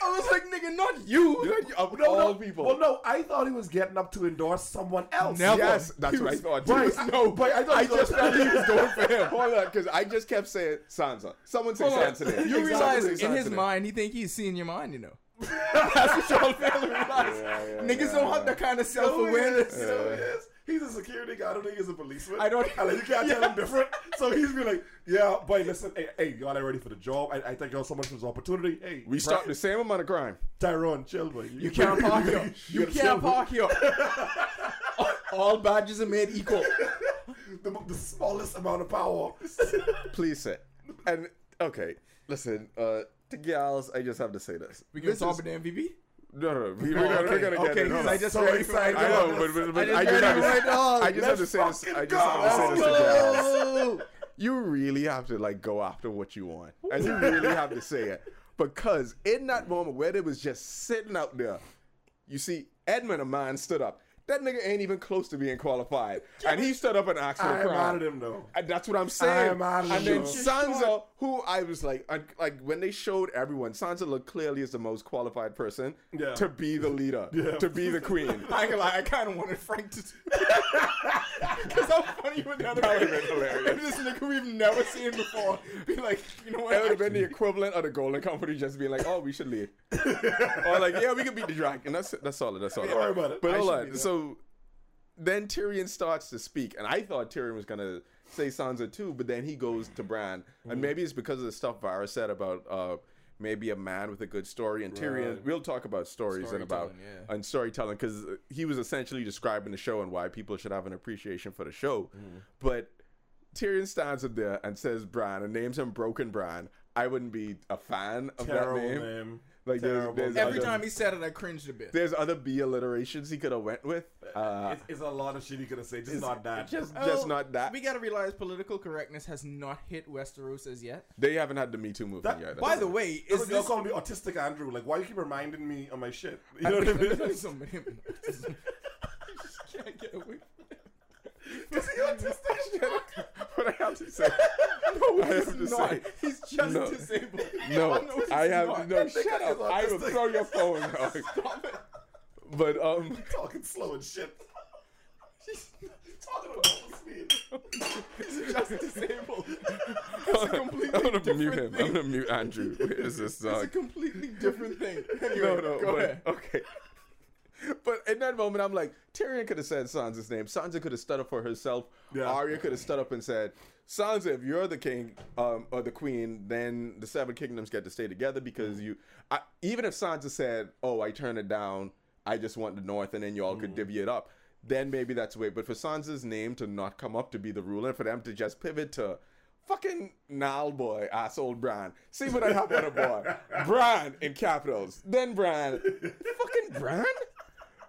I was like, nigga, not you. You're No, people. Well, no, I thought he was getting up to endorse someone else. Never. Yes, that's He what I was- thought. But- too. no, but I thought I he was just thought he was going for him. [LAUGHS] Hold on, because I just kept saying Sansa. Someone say. Sansa. You realize in his mind, he think he's seeing your mind, you know. That's what y'all fail to realize. Yeah, yeah, Niggas yeah, don't have that kind of You know who he self-awareness. is? You know he is? He's a security guy. I don't think he's a policeman. I don't- And like, you can't tell him different. So he's be like, "Yeah, boy, listen, hey, hey, y'all ain't ready for the job. I, I thank y'all so much for this opportunity. Hey, We stopped the same amount of crime. Tyrone, chill, boy. You can't [LAUGHS] park here. You can't park here. All badges are made equal. the, the smallest amount of power. Please sit. And okay, listen. Uh, to gals, I just have to say this. We This talk about the MVP? No, no. We, are gonna, we're gonna get okay, it. Hold I just So excited. I know, but, but, but I, just just have to, right. I just have to say this. I just have to say this to gals. You really have to like go after what you want, and you really have to say it because in that moment where it was just sitting out there, you see Edmure, a man, stood up. That nigga ain't even close to being qualified, and he stood up and asked for I a am crown. mad at him though. And that's what I'm saying. I'm out of and then. Sansa, who I was like, I, like when they showed everyone, Sansa looked clearly as the most qualified person Yeah. to be the [LAUGHS] leader, Yeah. to be the queen. [LAUGHS] I ain't gonna lie, I kind of wanted Frank to. Because [LAUGHS] how funny would that That have would've been? hilarious. If this nigga we've never seen before be like, you know what? That would have been the equivalent of the Golden Company just being like, "Oh, we should lead," or like, "Yeah, we can beat the dragon." That's that's all. That's all. Don't worry about it. But I hold should on. there. So then Tyrion starts to speak, and I thought Tyrion was gonna say Sansa too, but then he goes to Bran, and maybe it's because of the stuff Varys said about uh, maybe a man with a good story. And Tyrion, Right. we'll talk about stories and about Storytelling, yeah. and storytelling because he was essentially describing the show and why people should have an appreciation for the show. But Tyrion stands up there and says Bran and names him Broken Bran. I wouldn't be a fan of Terrible that name. name. Like there's, there's. Every other, time he said it, I cringed a bit. there's other B alliterations he could have went with. Uh, it's, it's a lot of shit he could have said, just not that. just Oh, just not that. We gotta realize political correctness has not hit Westeros as yet. They haven't had the Me Too movement That- yet. By the way, There's is a girl this calling me autistic Andrew. Like, why you keep reminding me of my shit? [LAUGHS] You know what I mean? [LAUGHS] somebody? I [LAUGHS] just can't get away. Is he autistic? [LAUGHS] but I have to say, [LAUGHS] no, I have to Not. say, He's just No. disabled. no, No, I have not. no. Shut up! I will throw your [LAUGHS] phone. Dog. Stop it. But um, Talking slow and shit. Talking at full speed. He's just disabled. I'm gonna mute him. thing. I'm gonna mute Andrew. Where is this It's a completely different thing. Anyway, No, no, go but, ahead. okay. But in that moment, I'm like, Tyrion could have said Sansa's name. Sansa could have stood up for herself. Yeah. Arya could have stood up and said, Sansa, if you're the king um, or the queen, then the seven kingdoms get to stay together because you. I, even if Sansa said, "Oh, I turn it down. I just want the North," and then you all could divvy it up, then maybe that's the way. But for Sansa's name to not come up to be the ruler, for them to just pivot to. Fucking Nile boy, asshole Bran. See what I have on a boy. [LAUGHS] Bran in capitals. Then Bran. Fucking Bran?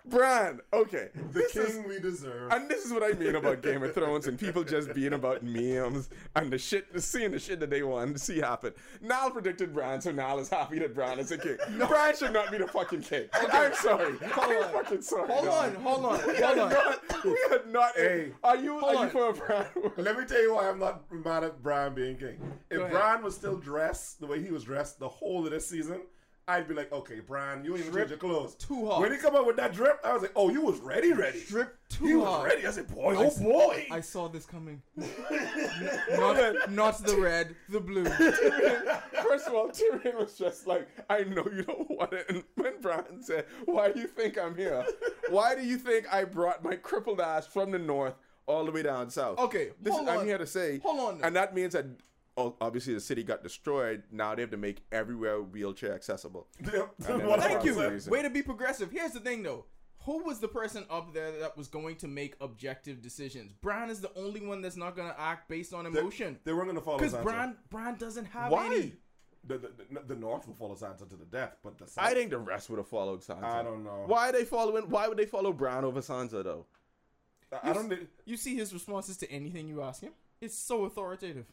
Bran. Okay. The This is- king we deserve. and this is what I mean about Game of Thrones and people just being about memes and the shit, seeing the shit that they want to see happen. Niall predicted Bran, so Niall is happy that Bran is a king. [LAUGHS] Bran should not be the fucking king. I'm sorry. I'm on. fucking sorry. Hold on, hold on, We hold on. not. We are not. Hey. are you? Hold Are you for a Bran? Let me tell you why I'm not mad at Bran being king. If. Bran was still dressed the way he was dressed the whole of this season, I'd be like, okay, Brian, you ain't even change your clothes. too hard. When he come out with that drip, I was like, oh, you was ready, ready. Drip too He was hard. ready. I said, boy, I oh boy. I saw this coming. [LAUGHS] not, not the red, the blue. [LAUGHS] First of all, Tyrion was just like, I know you don't want it. And when Brian said, Why do you think I'm here? Why do you think I brought my crippled ass from the north all the way down south? Okay, this is, I'm here to say. Hold on. And that means that obviously the city got destroyed. Now they have to make everywhere wheelchair accessible. [LAUGHS] Yep. And [LAUGHS] Thank you. reason. Way to be progressive. Here's the thing, though. Who was the person up there that was going to make objective decisions? Bran is the only one that's not going to act based on emotion. They weren't going to follow Because Sansa. Bran, Bran doesn't have Why? any. The, the, the, the North will follow Sansa to the death, but the I think the rest would have followed Sansa. I don't know. Why are they following? Why would they follow Bran over Sansa though? I, I don't. think- You see his responses to anything you ask him? It's so authoritative.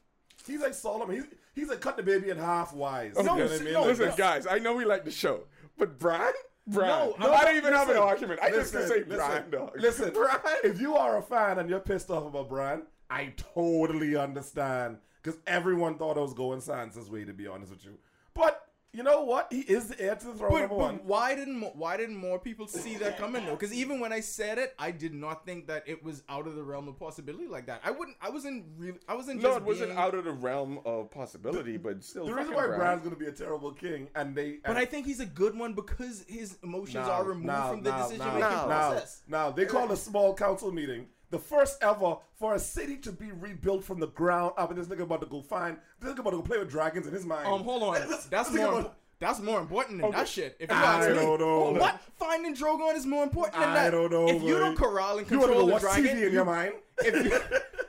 He's like Solomon. He's he's like cut the baby in half wise. No, You know what I mean? no, Like, Listen, that's- guys, I know we like the show, but Bran, Bran. No, No, I'm I not- don't even have an argument. I just can listen, say listen, Bran, dog. Listen, [LAUGHS] Bran. if you are a fan and you're pissed off about Bran, I totally understand because everyone thought I was going Sansa's way. To be honest with you, but you know what? He is the heir to the throne. But, number one. why didn't mo- why didn't more people see that coming though? Because even when I said it, I did not think that it was out of the realm of possibility like that. I wouldn't. I wasn't really. I wasn't. No, just it wasn't being- out of the realm of possibility, but still. The reason why Bran. Bran's going to be a terrible king, and they But I think he's a good one because his emotions Now, are removed now, from the decision now, making now, process. Now they called a small council meeting, the first ever for a city to be rebuilt from the ground up. And this nigga about to go find, this nigga about to go play with dragons in his mind. Um, hold on. [LAUGHS] This- That's more. about- That's more important than that shit. If you I ask me, don't know. what finding Drogon is more important than I that. I don't know. If you don't corral and you control go the watch dragon, TV in your mind. if you, [LAUGHS]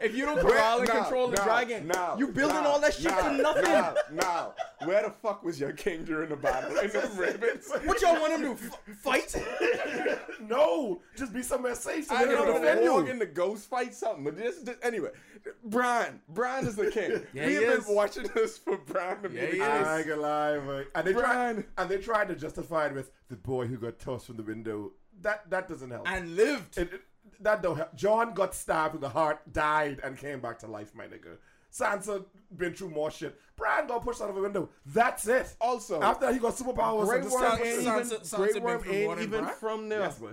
if you don't corral and Now, control the now, dragon, now, you building now, all that shit now, for nothing. Now, now, where the fuck was your king during the battle? In them ravens? [LAUGHS] What y'all want him to f- fight? [LAUGHS] no, just be somewhere safe so I they don't don't know. defend Walk you. in the ghost fight something, but this, this anyway. Brian, Brian is the king. [LAUGHS] Yeah, we he have is. been watching this for Brian to be Yeah, the king. is. I ain't gonna lie, but and they tried and they tried to justify it with the boy who got tossed from the window. That that doesn't help. and lived. It, it- that don't help. Jon got stabbed in the heart, died, and came back to life, my nigga. Sansa been through more shit. Bran got pushed out of a window. That's it. Also, after that, he got superpowers. Grey and Worm ain't even, Sansa Grey been Worm through ain't even Bran? from there. Yes, boy.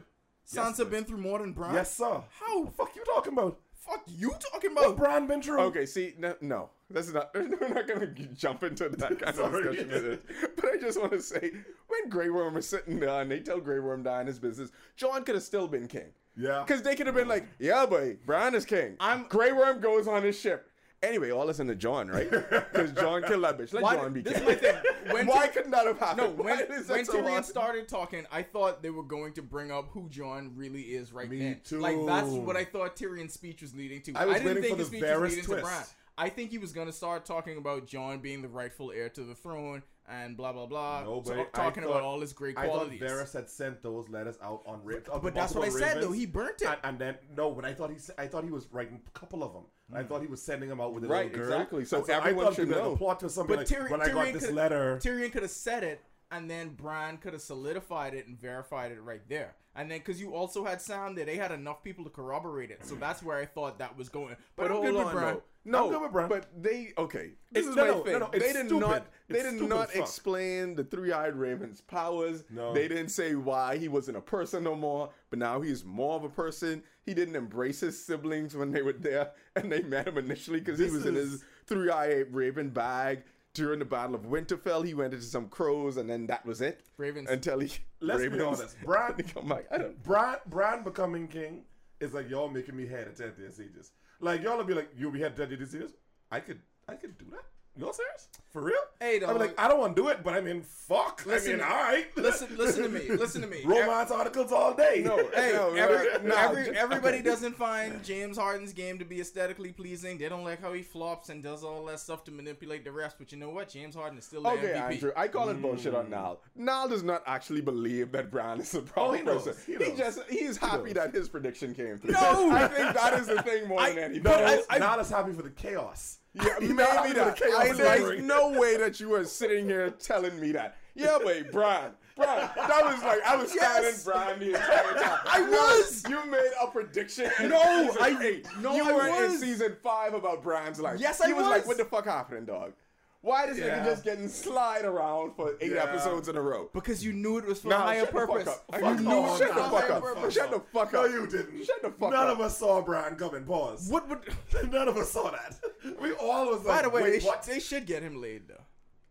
Sansa been through more than Bran. Yes, sir. How? The fuck you talking about? Fuck you talking What about? Bran been through? Okay, see, no, no, that's not. [LAUGHS] We're not gonna jump into that kind of discussion. But I just want to say, when Grey Worm is sitting there and they tell Grey Worm down his business, Jon could have still been king. Yeah. Because they could have been like, yeah, boy, Bran is king. I'm- Grey Worm goes on his ship. Anyway, all listen to Jon, right? [LAUGHS] Because Jon killed that bitch. Let Why- Jon be this king. is my thing. When [LAUGHS] Why couldn't that have No, happened? when, is that when so Tyrion started talking, I thought they were going to bring up who Jon really is right Me then. too. Like that's what I thought Tyrion's speech was leading to. I was didn't waiting think for his the speech was leading twist. to Bran. I think he was going to start talking about Jon being the rightful heir to the throne and blah blah blah. No, So, but talking I about all his great qualities. I thought. Varys had sent those letters out on ra- on but that's what I multiple said though. He burnt it. And, and then no, but I thought he s- I thought he was writing a couple of them. I hmm. thought he was sending them out with a Right, little girl. exactly. So And everyone I thought should know. The plot to something But like Tyrion, when I got Tyrion this could- letter. Tyrion could have said it, and then Bran could have solidified it and verified it right there. And then because you also had Sam there, they had enough people to corroborate it. So hmm. that's where I thought that was going. But, But hold on, Bran. though. No, I'm good with Bran. but they okay. This This is- is no, my no, thing. no, no, they did stupid. not. They It's did not explain the three-eyed raven's powers. No. They didn't say why he wasn't a person no more. But now he's more of a person. He didn't embrace his siblings when they were there, [LAUGHS] and they met him initially because he This was in his three-eyed raven bag. During the Battle of Winterfell, he went into some crows, and then that was it. Ravens. Until he. Let's be honest, Bran- he [LAUGHS] come back. I don't. Bran Bran becoming king is like y'all making me head at 10 Dead Sieges. Like y'all will be like, you'll be 10 Dead Sieges? I could I could do that. Y'all serious? For real? Hey, I'm like, I don't want to do it, but I mean, fuck. Listen- I mean, all right. listen, listen to me. Listen to me. [LAUGHS] Romance articles all day. No, Hey, no, every, no, every, j- everybody okay. doesn't find James Harden's game to be aesthetically pleasing. They don't like how he flops and does all that stuff to manipulate the refs. But you know what? James Harden is still the Okay, MVP. Andrew, I call it mm. bullshit on Nal. Nal does not actually believe that Brown is the problem Oh, he knows, person. he He, just he's happy knows. that his prediction came through. No! [LAUGHS] I think that is the thing more than anything. No, I- I- not as happy for the chaos. Yeah, [LAUGHS] maybe that. I, there's no way that you are sitting here telling me that. Yeah, wait, Brian. Brian, that was like I was Yes. standing Brian the entire time. [LAUGHS] I was. You made a prediction. No, [LAUGHS] I- eight. no, you I were in season five about Brian's life. Yes, he I was. like, was. "What the fuck happened, dog? Why this Yeah. nigga just getting slide around for eight Yeah. episodes in a row?" because you knew it was for Nah, a higher shut the fuck purpose. up. You Fuck knew off. Shut was the for a fuck higher up. Shut the fuck up. No, you didn't. Shut the fuck None up. None of us saw Bran coming. Pause. What would? [LAUGHS] None of us saw that. We all was like, By the way, wait, they, sh- what? they should get him laid though.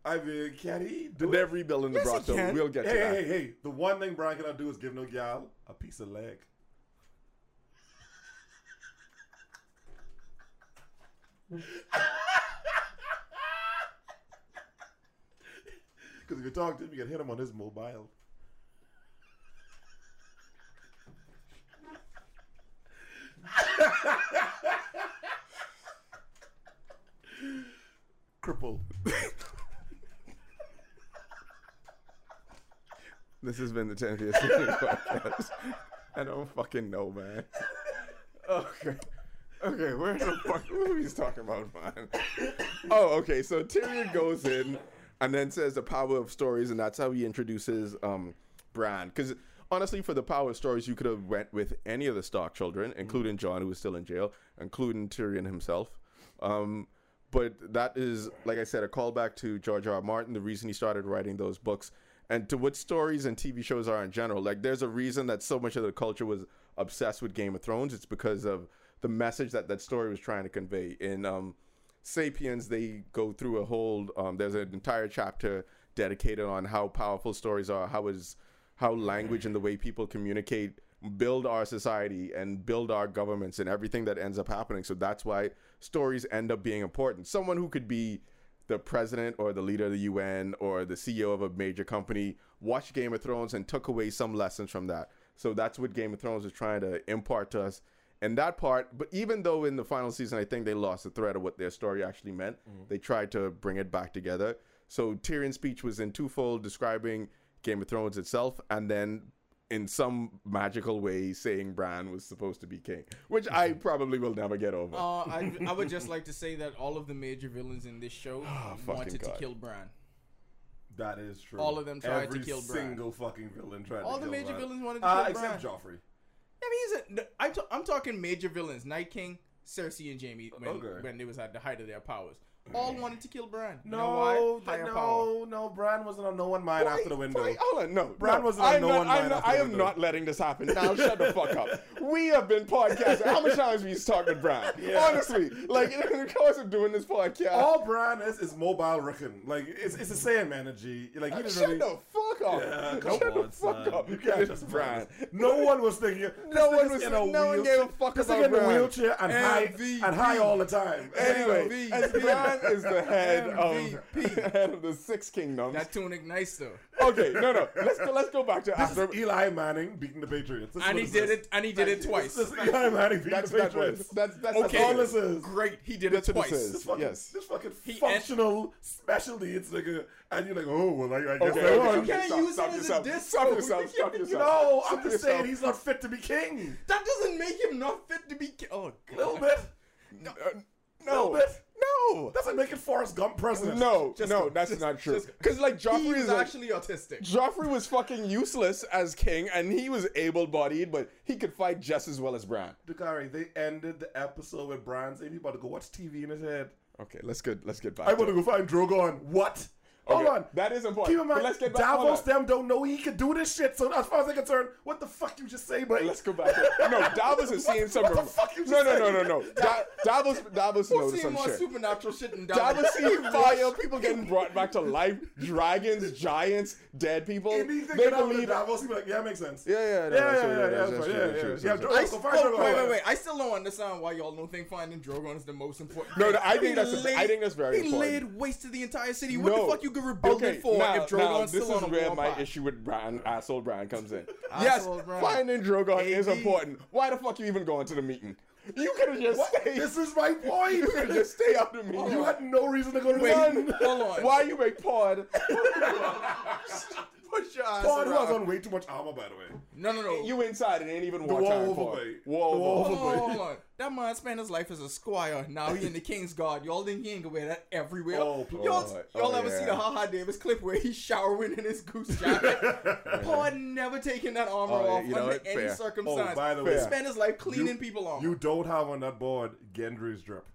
I mean, can he do They're it? rebuilding the Yes, he though. We'll get to Hey, that. hey, hey, hey. The one thing Brian cannot do is give no gal a piece of leg. [LAUGHS] Because if you talk to him, you can hit him on his mobile. Cripple. This has been the 10th year podcast. I don't fucking know, man. Okay. Okay, where the fuck what are we talking about, man? Oh, okay. So Tyrion goes in and then says the power of stories, and that's how he introduces um Bran. Because honestly, for the power of stories, you could have went with any of the Stark children, including Jon, who is still in jail, including Tyrion himself. Um, but that is, like I said, a callback to George R. R. Martin, the reason he started writing those books, and to what stories and TV shows are in general. Like, there's a reason that so much of the culture was obsessed with Game of Thrones. It's because of the message that that story was trying to convey. In um, Sapiens, they go through a whole. Um, there's an entire chapter dedicated on how powerful stories are, how is how language and the way people communicate build our society and build our governments and everything that ends up happening. So that's why stories end up being important. Someone who could be the president or the leader of the UN or the CEO of a major company watched Game of Thrones and took away some lessons from that. So that's what Game of Thrones is trying to impart to us in that part. But even though in the final season, I think they lost the thread of what their story actually meant, they tried to bring it back together. So Tyrion's speech was in twofold, describing Game of Thrones itself, and then in some magical way saying Bran was supposed to be king, which I [LAUGHS] probably will never get over. Uh, I, [LAUGHS] I would just like to say that all of the major villains in this show fucking wanted God. to kill Bran. That is true. All of them tried to Every kill Bran. single fucking villain tried All to the major Bran. villains wanted to uh, kill except Bran. Joffrey. I mean, he's a, t- I'm talking major villains: Night King, Cersei, and Jaime when, Okay. when they was at the height of their powers. All wanted to kill Bran. You know No, why? no, power. no. Bran wasn't on no one mind after the window. Hold on, no. Bran no, wasn't on I'm no not, one I'm mind not, after I the am window. not letting this happen. Now [LAUGHS] shut the fuck up. We have been podcasting. How many times we talked with Bran? Yeah. Honestly, like in the course of doing this podcast. All Bran is is mobile Rickon. Like it's it's the same energy. Like he uh, didn't shut really. the fuck up. Yeah, shut the on, fuck son. up. You can't It's just Bran. No one was thinking. No one was no one gave a fuck about nigga in a Bran. wheelchair and high and high all the time. Anyway, as Bran is the head of [LAUGHS] head of the six kingdoms. That tunic nice though, okay, no, no. Let's go. Let's go back to This after. is Eli Manning beating the Patriots. This and he did is. it. And he did it twice. This is Eli Manning beating That's the that's it Patriots. is. That's that's Okay. All this all it is. Great, he did That's it what this twice. is. This fucking, Yes. this fucking He- functional special needs nigga, and you're like, oh well, I, I guess Okay, I okay, won. okay, can't stop, use stop it as a yourself. diss, Stop yourself. Stop [LAUGHS] yourself. No, I'm just saying he's not fit to be king. That doesn't make him not fit to be. Ki- oh A god. little bit. No, uh, Little bit. No, Doesn't make it Forrest Gump president. no, Just no. That's Just- not true. Because like Joffrey is like, actually autistic. Joffrey was fucking useless as king, and he was able-bodied, but he could fight just as well as Bran. Dakari, they ended the episode with Bran saying he about to go watch TV in his head. Okay, let's get let's get back. I want to go find Drogon. What? Okay, Hold on. That is important. Keep in But mind, let's get back. Davos them don't know he could do this shit. So as far as I'm concerned, what the fuck you just say, but Let's go back. To, no, [LAUGHS] Davos is seeing some. what the fuck you just no, no, said? no, no, no. [LAUGHS] Da- Davos, Davos knows some more shit. supernatural shit than Davos Davos. seeing fire, people getting brought back to life, [LAUGHS] dragons, giants, dead people. anything They get out of believe. Davos, be like, yeah, makes sense. Yeah, yeah, no, Yeah, that's yeah, yeah, yeah, yeah, yeah, yeah. Yeah. Drogon- I, go find Drogon. wait, wait, wait. I still don't understand why y'all don't think finding Drogon is the most important. No, I think that's a- I think that's very important. He laid waste to the entire city. What the fuck you could rebuild Okay, it for now, if now, Drogon's this still is on a where my path? issue with Bran, asshole Brian, comes in. Yes, Bran. finding Drogon is important. Why the fuck you even going to the meeting? You could have just stayed. This is my point. you could just stay out of the meeting. You had no reason to go to the meeting. Hold on. Why you make pod? [LAUGHS] Push your ass Paul was around. on way too much armor, by the way. No, no, no. You inside it ain't even The war wall time. over Paul. way. War The wall over. over Hold on, hold on. That man spent his life as a squire. Now he in the King's Guard. Y'all think he ain't gonna wear that everywhere? Oh, please. y'all, Oh, y'all oh, ever see the Ha Ha Davis clip where he's showering in his goose jacket? [LAUGHS] Paul had never taken that armor Oh, yeah, off you under what? any Fair. circumstance. Oh, by the way, he spent his life cleaning you- people off. You don't have on that board Gendry's drip.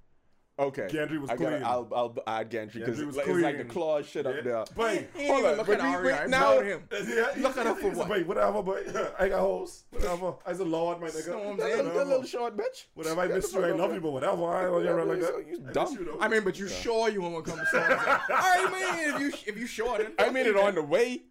Okay. Gendry was I gotta, clean. I'll, I'll add Gendry because Gendry was it's like the claw shit up there. But he Hold on, look at we- Arya. we- I'm now- him. Yeah, Look at her for what? like, whatever, but [LAUGHS] I got hoes. Whatever. I a lord, my nigga. Storm That little, that little short bitch. Whatever, I miss you, I love you, but whatever. I don't you run like that. You I dumb. I mean, but you sure you won't come to Storm's [LAUGHS] End. All right, man. If you if you then I mean it on the way.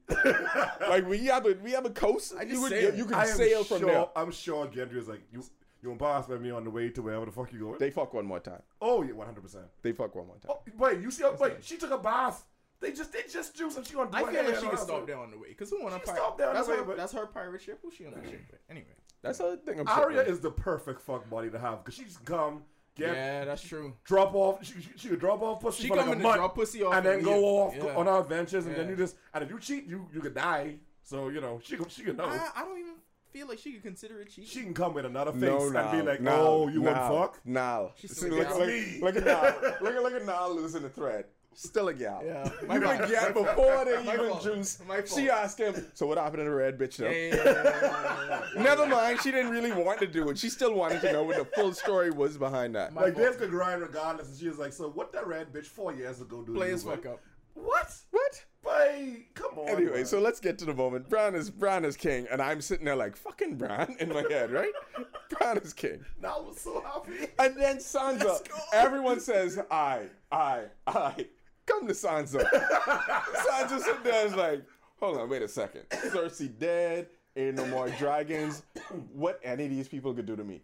like we have a we have a coast. I just you, saying. you can sail from there. I'm sure Gendry is like, you you won't pass by me on the way to wherever the fuck you going. They fuck one more time. oh, yeah, 100%. They fuck one more time. Oh, wait, you see oh, how, wait, she took a bath. They just, they just juice and she gonna do I feel like she can stop stuff. there on the way. Cause who want to She pirate? stopped there on that's the way, her. but- That's her pirate ship. Who she on that ship with? Anyway. That's the thing. I'm Arya is the perfect fuck buddy to have because she just come, get, Yeah, that's true. drop off. She, she, she could drop off pussy She for like come a in to month, drop pussy off and then and go off Yeah. on our adventures, and then you just, and if you cheat, you you could die. So you know she could- she could know. I, I don't even feel like she could consider it cheating. she can come with another face No, and nah, be like, nah, "Oh, you nah, want fuck?" Nah. She's still a look, gal. look, Me. look at now. Look at look at now losing the thread. Still a gal. Yeah, You my gonna bad. get My fault. before they My even fault. juice. My She asked him, "So what happened to the red bitch?" Though? Yeah, yeah, yeah, yeah, yeah, yeah. Never mind. She didn't really want to do it. She still wanted to know what the full story was behind that. My Like fault. Dave could grind regardless, and she was like, "So what that red bitch four years ago do?" Play you, his boy?" fuck up. What? What? By come on. Anyway, man. so let's get to the moment. Bran is Bran is king, and I'm sitting there like fucking Bran in my head, right? [LAUGHS] Bran is king. now I was so happy. And then Sansa, everyone says, I, I, I. Come to Sansa. [LAUGHS] Sansa sitting there is like, hold on, wait a second. Cersei dead, ain't no more dragons. What any of these people could do to me?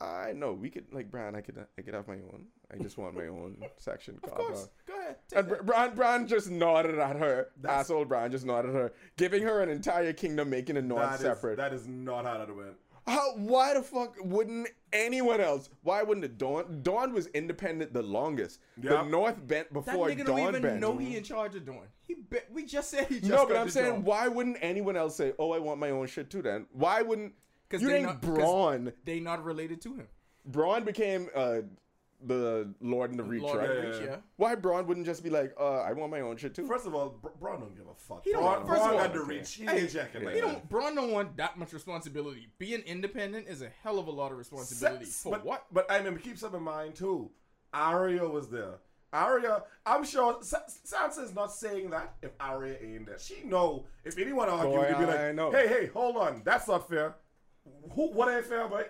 I know we could like Bran. I could I could have my own. I just want my own [LAUGHS] section. Of course. Go ahead. And that. Br- Bran, Bran just nodded at her. That's, asshole Bran just nodded at her, giving her an entire kingdom, making That is, separate. that is not how that went. How? Why the fuck wouldn't anyone else? Why wouldn't it? Dorne? Dorne was independent the longest. Yeah. The North bent before That nigga Dorne don't even bent. know he in charge of Dorne. He be- we just said he just no, but I'm saying, job. why wouldn't anyone else say, "Oh, I want my own shit too"? Then why wouldn't? 'Cause you they think not- 'cause- Bronn? they not related to him. Bronn became uh, the Lord in the Reach, Lord right? of Yeah, the Reach, yeah. yeah. Why Bronn wouldn't just be like, uh, "I want my own shit too"? First of all, Br- Bronn don't give a fuck. He don't- Bronn, first of Bronn all- got the reach. He ain't checking like He don't. Bronn don't want that much responsibility. Being independent is a hell of a lot of responsibility. Sa- For but, what? But I mean, keep something in mind too. Arya was there. Arya, I'm sure Sa- Sansa is not saying that if Arya ain't there. She know if anyone argue, Boy, they'd be I like, know. "Hey, hey, hold on, that's not fair. Who? What ain't fair, boy?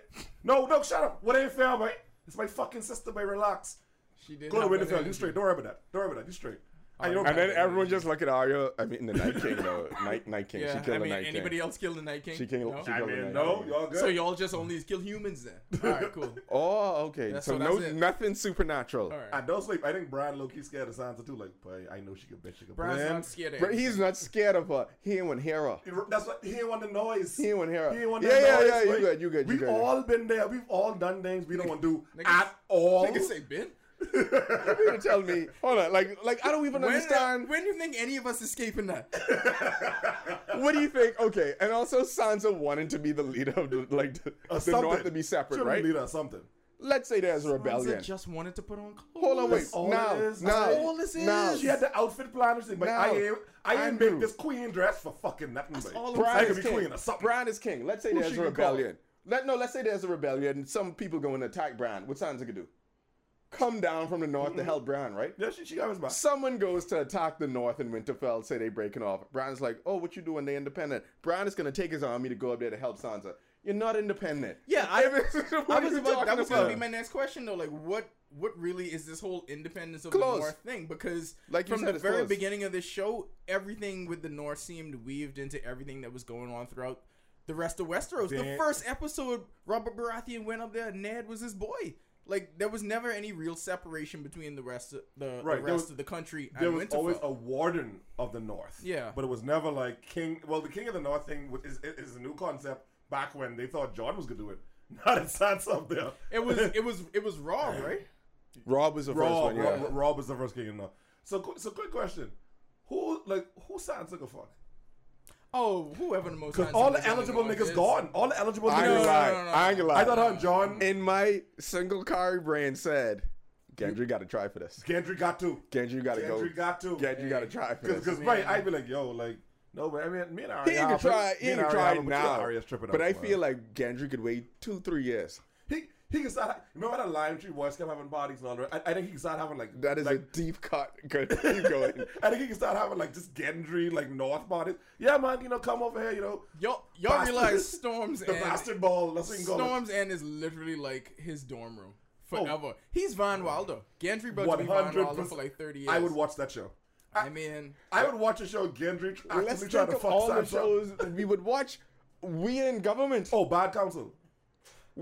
No, no, shut up. What ain't fair, boy? It's my fucking sister, boy. Relax. She did. Not. Go to Winterfell. You straight. Don't worry about that. Don't worry about that. You straight. I don't. And then everyone just look at Arya. I mean, the Night King though. [LAUGHS] Night Night King. Yeah, she I killed mean, the Night King. anybody else killed the Night King? She killed. No? She I killed the mean, Night no, King. y'all good. So y'all just only kill humans then? [LAUGHS] All right, cool. Oh, okay. Yeah, so so no, it. nothing supernatural. All right. I don't sleep. I think Bran low-key scared of Sansa too. Like, boy, I know she could bitch. She could Bran's blend. not scared of But he's not scared of her. He ain't want to hear her. That's what he ain't want the noise. He ain't want to hear her. He ain't want yeah, that yeah, noise. yeah. You good? You good? You We've all been there. We've all done things we don't want to do at all. Niggas say Ben. You gonna tell me? Hold on. Like, like I don't even When, uh, understand. when do you think any of us escaping that? [LAUGHS] what do you think? Okay, and also Sansa wanting to be the leader of the like the, Or the something. North to be separate, Should right? Lead or something. Let's say there's a Sansa rebellion. just wanted to put on clothes. Hold on, wait. All Now, is. now, all this now. She had the outfit plan everything, but Now, I ain't. I ain't make this queen dress for fucking nothing. That's all I is king. queen or something. Bran is king. Let's say Who there's a rebellion. Let no. Let's say there's a rebellion. Some people go and attack Brian. What Sansa could do? Come down from the north to mm-hmm. help Bran, right? Yeah, she, she got his back. Someone goes to attack the north in Winterfell, say they breaking off. Bran's like, oh, what you doing? They independent. Bran is gonna take his army to go up there to help Sansa. You're not independent. Yeah, I, [LAUGHS] I was about, that was going to be my next question though. Like, what what really is this whole independence of Close. the North thing? Because Like from said, the very close. beginning of this show, everything with the North seemed weaved into everything that was going on throughout the rest of Westeros. The first episode, Robert Baratheon went up there. Ned was his boy. Like there was never any real separation between the rest of the, Right, the rest was- of the country There was Winterfell. always a warden of the North. Yeah. but it was never like king. Well, the king of the North thing was- is, is a new concept. Back when they thought Jon was gonna do it, [LAUGHS] not at Sansa up there. it was it was it was Robb, [LAUGHS] right? Robb was the first one. Yeah. Robb, Robb was the first king of the North. So, so quick question: Who like who Sansa gonna fuck? Oh, whoever the most Because all the eligible niggas is- gone. All the eligible I ain't niggas. gonna no, lie. no, no, I ain't gonna lie. I thought her and Jon in my single car brand said, Gendry got to try for this. Gendry got to. Gendry got to go. Gendry got to. Gendry got to try for Because, this. right, I'd be like, yo, like, no, but I mean, me and Arya. He ain't gonna try. He ain't and gonna Arya try have it it, now. Arya's But I feel like Gendry could wait two, three years. He he can start. Remember that Lime Tree Boys kept having parties and all that. I, I think he can start having like That is a like, deep cut. Good. [LAUGHS] Keep going. [LAUGHS] I think he can start having like just Gendry like North parties. Yeah, man, you know, come over here, you know. Y'all, y'all Bastard. realize [LAUGHS] Storms The and bastard ball. That's what you can call. Storms End is literally like his dorm room Oh. forever. He's Van Wilder. Gendry about to be Van Wilder for like thirty years. I would watch that show. I mean, I would watch a show Gendry Let's actively think trying to of fuck all the shows we would watch. We in government. Oh, Bad Council.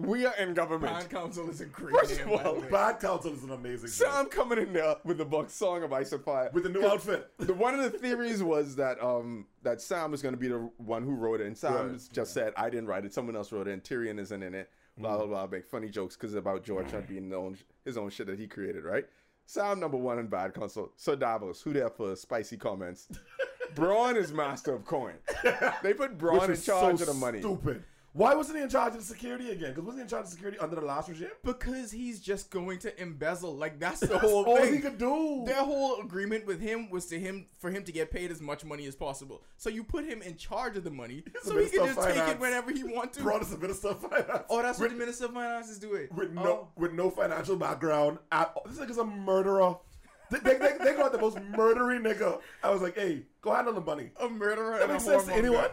We are in government. Bond Council is a great First name. of all. Bad Council is an amazing show. Sam coming in there with the book Song of Ice and Fire With the new outfit. The one of the theories was that um that Sam was going to be the one who wrote it, and Sam Right. just said I didn't write it, someone else wrote it, and Tyrion isn't in it. Blah blah blah, make funny jokes because about George not being own, his own shit that he created, right? Sam number one in Bad Council. So Davos, who there for spicy comments? [LAUGHS] Bronn is master of coin. They put Bronn in charge so of the money. Stupid. Why wasn't he in charge of the security again? Because wasn't he in charge of security under the last regime? because he's just going to embezzle. Like that's the whole All thing. he could do. Their whole agreement with him was to him for him to get paid as much money as possible. So you put him in charge of the money, so he can just take it whenever he wants to. Brought us a minister of finance. oh, that's what the Minister of Finance is doing. with no Oh. with no financial background at all. This nigga's a murderer. They, they, they, they got the most murdery nigga. I was like, hey, go handle the money. a murderer That makes sense to anyone.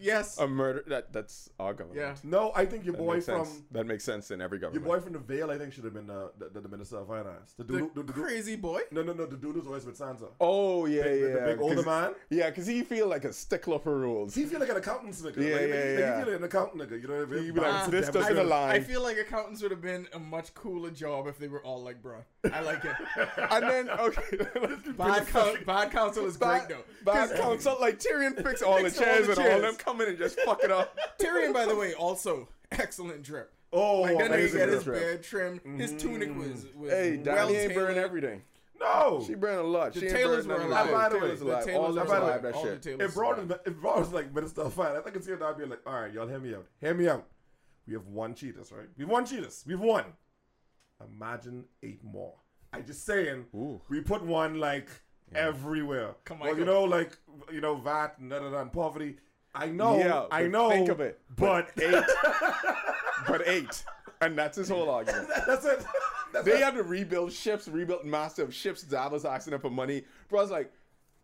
Guy. Yes. A murder that that's our government. yeah. No, I think your That boy makes from sense. that makes sense in every government. your government. boy from the Vale, I think, should have been uh, the, the, the minister of finance. The The dude, the, the, dude- crazy boy. no, no, no, the dude who's always with Sansa. Oh yeah, Big- yeah, the big older man? Yeah, because he feel like a stickler for rules. He feel like an accountant's nigga. Yeah, like, yeah, like, yeah. He feel like an accountant nigga. You know what I mean? He'd be like, Balance this doesn't deficit. align. I feel like accountants would have been a much cooler job if they were all like Bronn. I like it. [LAUGHS] and then okay, [LAUGHS] bad, coun- bad counsel is great bad, though. Bad counsel like Tyrion fixed [LAUGHS] all the chairs the and all them come in and just fuck it up. [LAUGHS] Tyrion, by the way, also excellent drip. Oh, Like then he amazing get his drip. beard trimmed. His mm. tunic was was Hey, well Danny ain't burning everything. No, She burned a lot. The she ain't Taylors burned were none alive. By the way, Taylor's the alive. Taylors All were them by the alive. That all the shit. Taylors if Bronn alive. is if Bronn was like Minister of Finance, I can see it now being like, all right, y'all, hear me out. Hear me out. We have one cheetahs, right? We've won cheetahs. We've won. Imagine eight more. I just saying, Ooh. we put one like everywhere. Come well, on, you know, like you know, VAT and da da da and poverty. I know, Yeah, I know. think of it. but Eight. [LAUGHS] but eight. And that's his whole argument. [LAUGHS] that's it. That's They it. had to rebuild ships, rebuild massive ships. Davos asking them for money. Bro, I was like,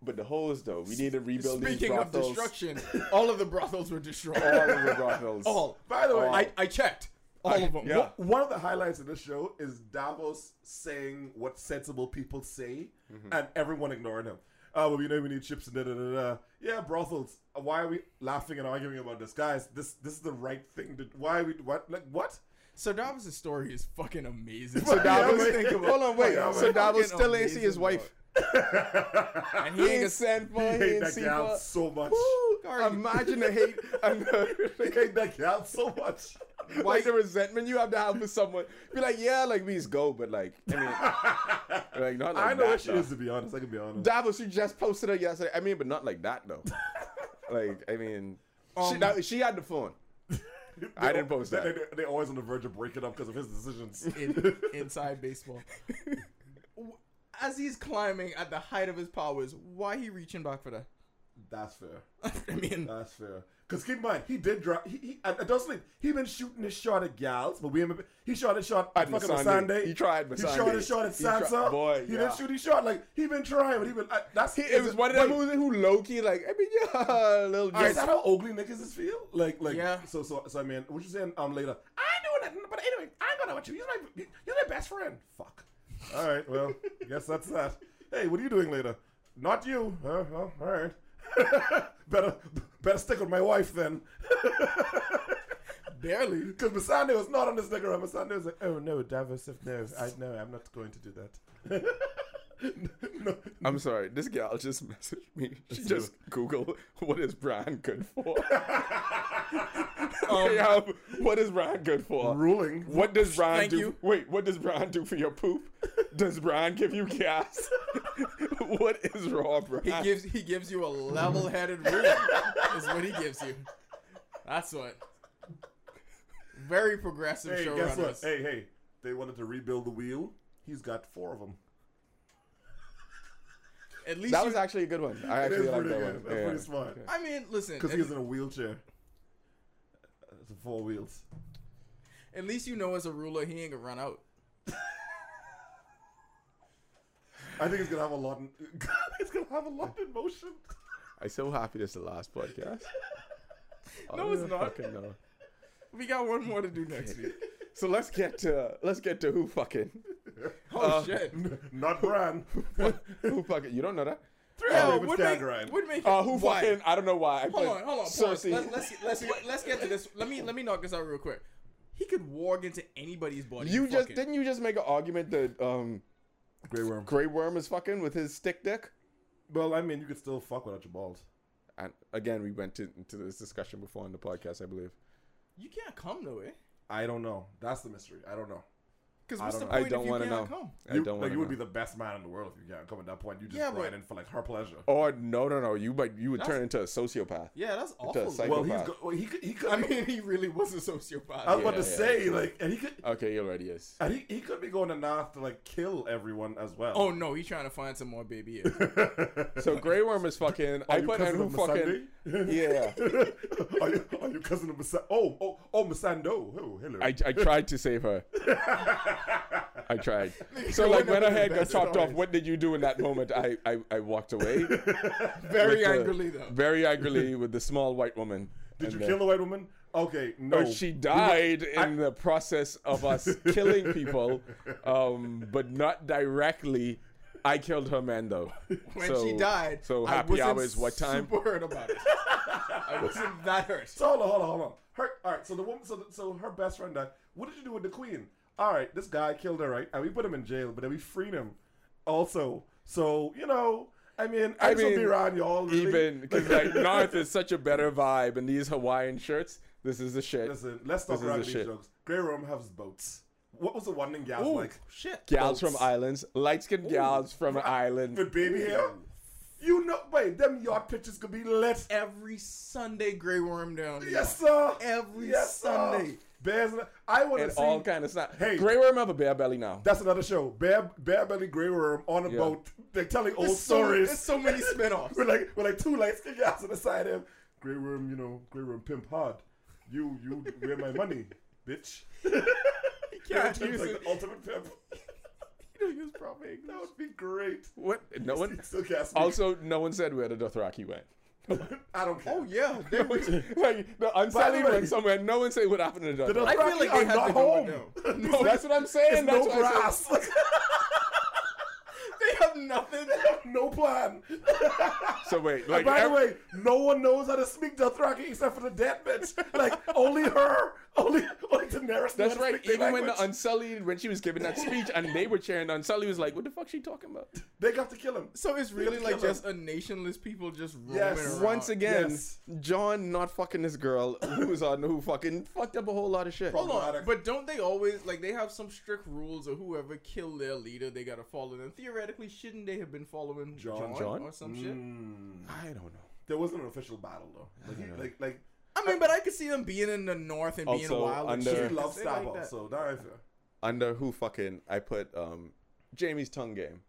but the hoes though, we need to rebuild these Speaking of destruction, [LAUGHS] all of the brothels were destroyed. All of the brothels. All. By the way, I, I checked. All of them. Yeah. One- of the highlights of this show is Davos saying what sensible people say, Mm-hmm. and everyone ignoring him. Oh, well, we know we need chips and da da da da. Yeah, brothels. Why are we laughing and arguing about this, guys? This this is the right thing to. Why are we what like what? So Davos' story is fucking amazing. So Yeah, think hold on, wait. Yeah. Davos still ain't see his wife. and He ain't ain't sent for. He hate ain't that gal so much. Woo! Imagine the hate and the, [LAUGHS] He hate that gal so much. [LAUGHS] like the resentment you have to have for someone. Be like, yeah, like please go, but like, I mean, [LAUGHS] like not like I know that. what she though. is to be honest. I can be honest. Davos, you just posted her yesterday. I mean, but not like that though. [LAUGHS] like, I mean, she, Um, now, she had the phone. I didn't post They- that. They, they're always on the verge of breaking up because of his decisions. in, inside baseball. As he's climbing at the height of his powers, why he reaching back for that? That's fair. I mean, That's fair. Cause keep in mind, he did drop. He, he and, and don't sleep. He been shooting his shot at gals, but we. He shot his shot At at fucking Missandei. Sunday. He tried but He shot his shot at He tri- boy, he yeah. didn't shoot his shot. Like he been trying, but he been. Uh, that's He, it was one of them who, who low key like. I mean, [LAUGHS] yeah, a little. Is that how ugly niggas is feel? Like, like, Yeah. So, so, so, I mean, what you saying? Um, later. I ain't doing nothing, but anyway, I ain't gonna with you. You're my, you're my best friend. Fuck. All right. Well, [LAUGHS] guess that's that. Hey, what are you doing later? Not you. Uh, well, all right. [LAUGHS] better, better stick with my wife then. [LAUGHS] barely. Because Missandei was not on this nigga. and Missandei was like, oh no, Davos, if no, I no, I'm not going to do that. [LAUGHS] no, I'm sorry. This gal just messaged me. She Let's just Google what is brand good for. [LAUGHS] [LAUGHS] Um, Yeah, what is brand good for? ruling. What does Brian Thank do? you. Wait, what does Brian do for your poop? Does Brian give you gas? [LAUGHS] what is raw Brian? He gives he gives you a level-headed ruling. is what he gives you. That's what. Very progressive Hey, guess what? Hey, hey, they wanted to rebuild the wheel. He's got four of them. At least that you, was actually a good one. I actually is like pretty that good. one. That's Yeah. pretty smart. I mean, listen. Because he's in a wheelchair. It's four wheels. at least you know as a ruler he ain't gonna run out. [LAUGHS] I think he's gonna have a lot. In, [LAUGHS] it's gonna have a lot in motion. I'm so happy this is the last podcast. [LAUGHS] No, it's not. fucking know. We got one more to do next week. So let's get to let's get to who fucking Oh Uh, shit. Not Bran. [LAUGHS] who fucking you don't know that? Yeah, Yo, it was would make, Skygrind. would make Uh, who why? fucking I don't know why. Hold on, hold on. Pause. Cersei. Let, let's let's let's get to this. Let me let me knock this out real quick. He could warg into anybody's body. you just fuck it. didn't you just make an argument that um Grey Worm. Grey Worm is fucking with his stick dick? Well, I mean, you could still fuck without your balls. And again, we went to, into this discussion before on the podcast, I believe. You can't come though, eh? I don't know. That's the mystery. I don't know. Because what's the know. I point don't if you want to can't know. come? I you, don't like, you would know. be the best man in the world if you can't come at that point. You just Yeah, grind in for like her pleasure. Or no, no, no. You might you would That's- turn into a sociopath. Yeah, that's a awful. Well, he's Psychopath. go- well, he could. He could. I mean, he really was a sociopath. I was about to yeah, say yeah. like, and he could. Okay, he already is. And he, he could be going to North to like kill everyone as well. oh no, he's trying to find some more baby. [LAUGHS] So Grey Worm is fucking. I Are you put in cousin who of fucking. Missandei? Yeah, [LAUGHS] are, you, are you cousin of Masa? Oh, oh, oh, Masando. Oh, hello. I, I tried to save her. [LAUGHS] [LAUGHS] I tried. [LAUGHS] So like when her with the head got best chopped off, what did you do in that moment? I I, I walked away. [LAUGHS] Very the- angrily though. Very angrily with the small white woman. Did you then- kill the white woman? Okay, no. Or she died I- in the process of us killing people, um, but not directly. I killed her man though. When So- she died, So I happy wasn't hours. What time? Super hurt about it. I wasn't that hurt. So hold on, hold on, hold on. Her, all right. So the woman, so the, so her best friend died. What did you do with the queen? All right, this guy killed her, right? And we put him in jail, but then we freed him. Also, so you know, I mean, I I just mean, be around y'all. Really. Even because like [LAUGHS] North is such a better vibe, and these Hawaiian shirts, this is the shit. Listen, let's talk about these shit. jokes. Grey Worm has boats. What was the one thing gals Ooh, like? shit. Gals boats. from islands, light skinned gals from an island. With baby hair? You know, wait, them yacht pictures could be lit. Every Sunday, Grey Worm down. there. Yes, sir. Every yes, Sunday. Sir. Bears, I want And to see. all kind of stuff. Hey. Grey Worm have a bare belly now. That's another show. Bear, bare belly Grey Worm on a Yeah. boat. They're telling old There's so, stories. there's so many spin-offs. [LAUGHS] We're like, we're like two light skinned guys on the side of him. Grey Worm, you know, Grey Worm pimp hard. You, you, wear my money, bitch? [LAUGHS] can't Grey use like it. the ultimate pimp. [LAUGHS] You don't use proper English. That would be great. What? No one. Still can't. Also, no one said where the Dothraki went. [LAUGHS] I don't care. Oh yeah, [LAUGHS] they [LAUGHS] like the By Unsullied the way- went somewhere. No one said what happened to the The Dothraki. I feel like Dothraki they are had not to go home. with No, that's what I'm saying. There's That's no what I said. grass. they have nothing. no plan. [LAUGHS] So wait, And like by the way, no one knows how to speak Dothraki except for the dead bitch. Like only her, only only Daenerys. That's right. speak their Even when the. Unsullied, when she was giving that speech and they were cheering, the Unsullied was like, "What the fuck she talking about?" they got to kill him. So it's really Kill like him. just a nationless people just roaming Yes. around. Once again, Yes. Jon not fucking this girl [LAUGHS] who was on who fucking fucked up a whole lot of shit. Hold on, but don't they always like they have some strict rules of whoever killed their leader, they gotta follow them. Theoretically, shouldn't they have been following Jon. Jon, Jon? or some shit? Mm. I don't know. There wasn't an official battle though. Like, he, like, like I mean, but I could see them being in the north and being wild. and under- shit, she loves 'cause they like that. so that. Under who fucking I put um Jaime's tongue game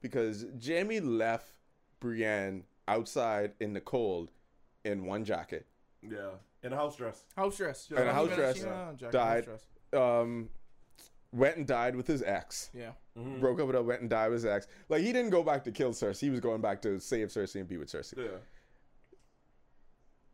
because Jaime left Brienne outside in the cold in one jacket. Yeah, in a house dress. House dress. Yeah. In a house dress she- uh, died. house dress. Um, went and died with his ex. Yeah. Mm-hmm. Broke up with her, went and died with his ex. Like he didn't go back to kill Cersei. He was going back to save Cersei and be with Cersei. Yeah.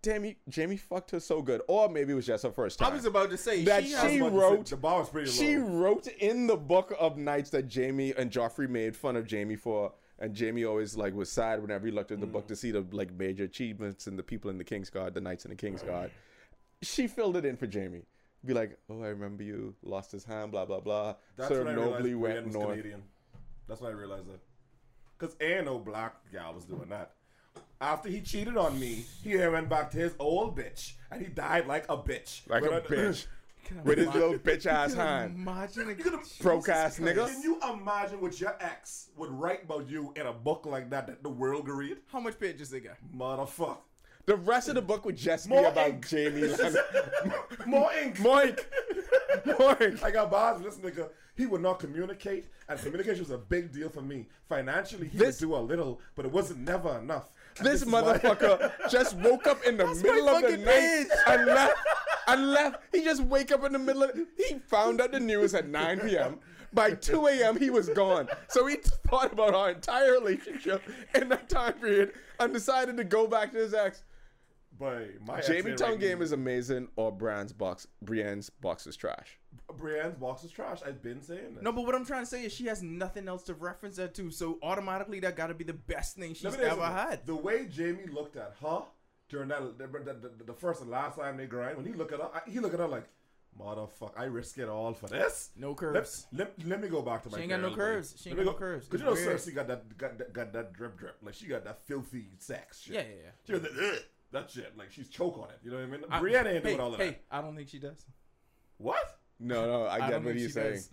Jaime, Jaime fucked her so good, or maybe it was just her first time. I was about to say That she, she has, I was about to wrote- say, the bar was pretty low. She wrote in the book of nights that Jaime and Joffrey made fun of Jaime for, and Jaime always like was sad whenever he looked at the book mm. to see the like major achievements and the people in the King's Guard, the knights in the King's Guard. She filled it in for Jaime. Be like, oh, I remember you lost his hand, blah blah blah. That's Sir I realized nobly Brienne went was north. Canadian. That's when I realized that. Because ain't no black gal was doing that. After he cheated on me, he went back to his old bitch, and he died like a bitch. Like a When I- bitch [LAUGHS] Can I with his little bitch ass hand. Imagine a You could- Broke ass nigga. Can you imagine what your ex would write about you in a book like that that the world could read? How much pages they got? Motherfucker. The rest of the book would just be about ink. Jaime. [LAUGHS] [LAUGHS] More ink. Moink, [LAUGHS] Moink. I got bars with this nigga. He would not communicate, and communication was a big deal for me. Financially, he This- would do a little, but it wasn't never enough. And This is why- motherfucker just woke up in the middle of the night and left. And left. He just wake up in the middle of. He found out the news at 9 p.m. By 2 a.m. he was gone. So he thought about our entire relationship in that time period and decided to go back to his ex. Boy, my Jaime ain't Tongue writing game is amazing, or Brienne's box. Brienne's box is trash. Brienne's box is trash. I've been saying that. No, but what I'm trying to say is she has nothing else to reference that to, so automatically that got to be the best thing she's Let me tell you ever had. The way Jaime looked at her during that the, the, the, the first and last time they grind, when he looked at her, I- he looked at her like, "Motherfucker, I risk it all for this." No curves. let, let me go back to my. She ain't got no curves. like, She ain't let me got no curves. Cause you know It's weird. Cersei got that got that got that drip drip. Like she got that filthy sex shit. Yeah, yeah, yeah. She got that, "Ugh," that shit. Like she's choke on it. You know what I mean? I- Brienne ain't hey, doing all of hey, that. I don't think she does. What? No, no, I I get don't what think he's she saying. does.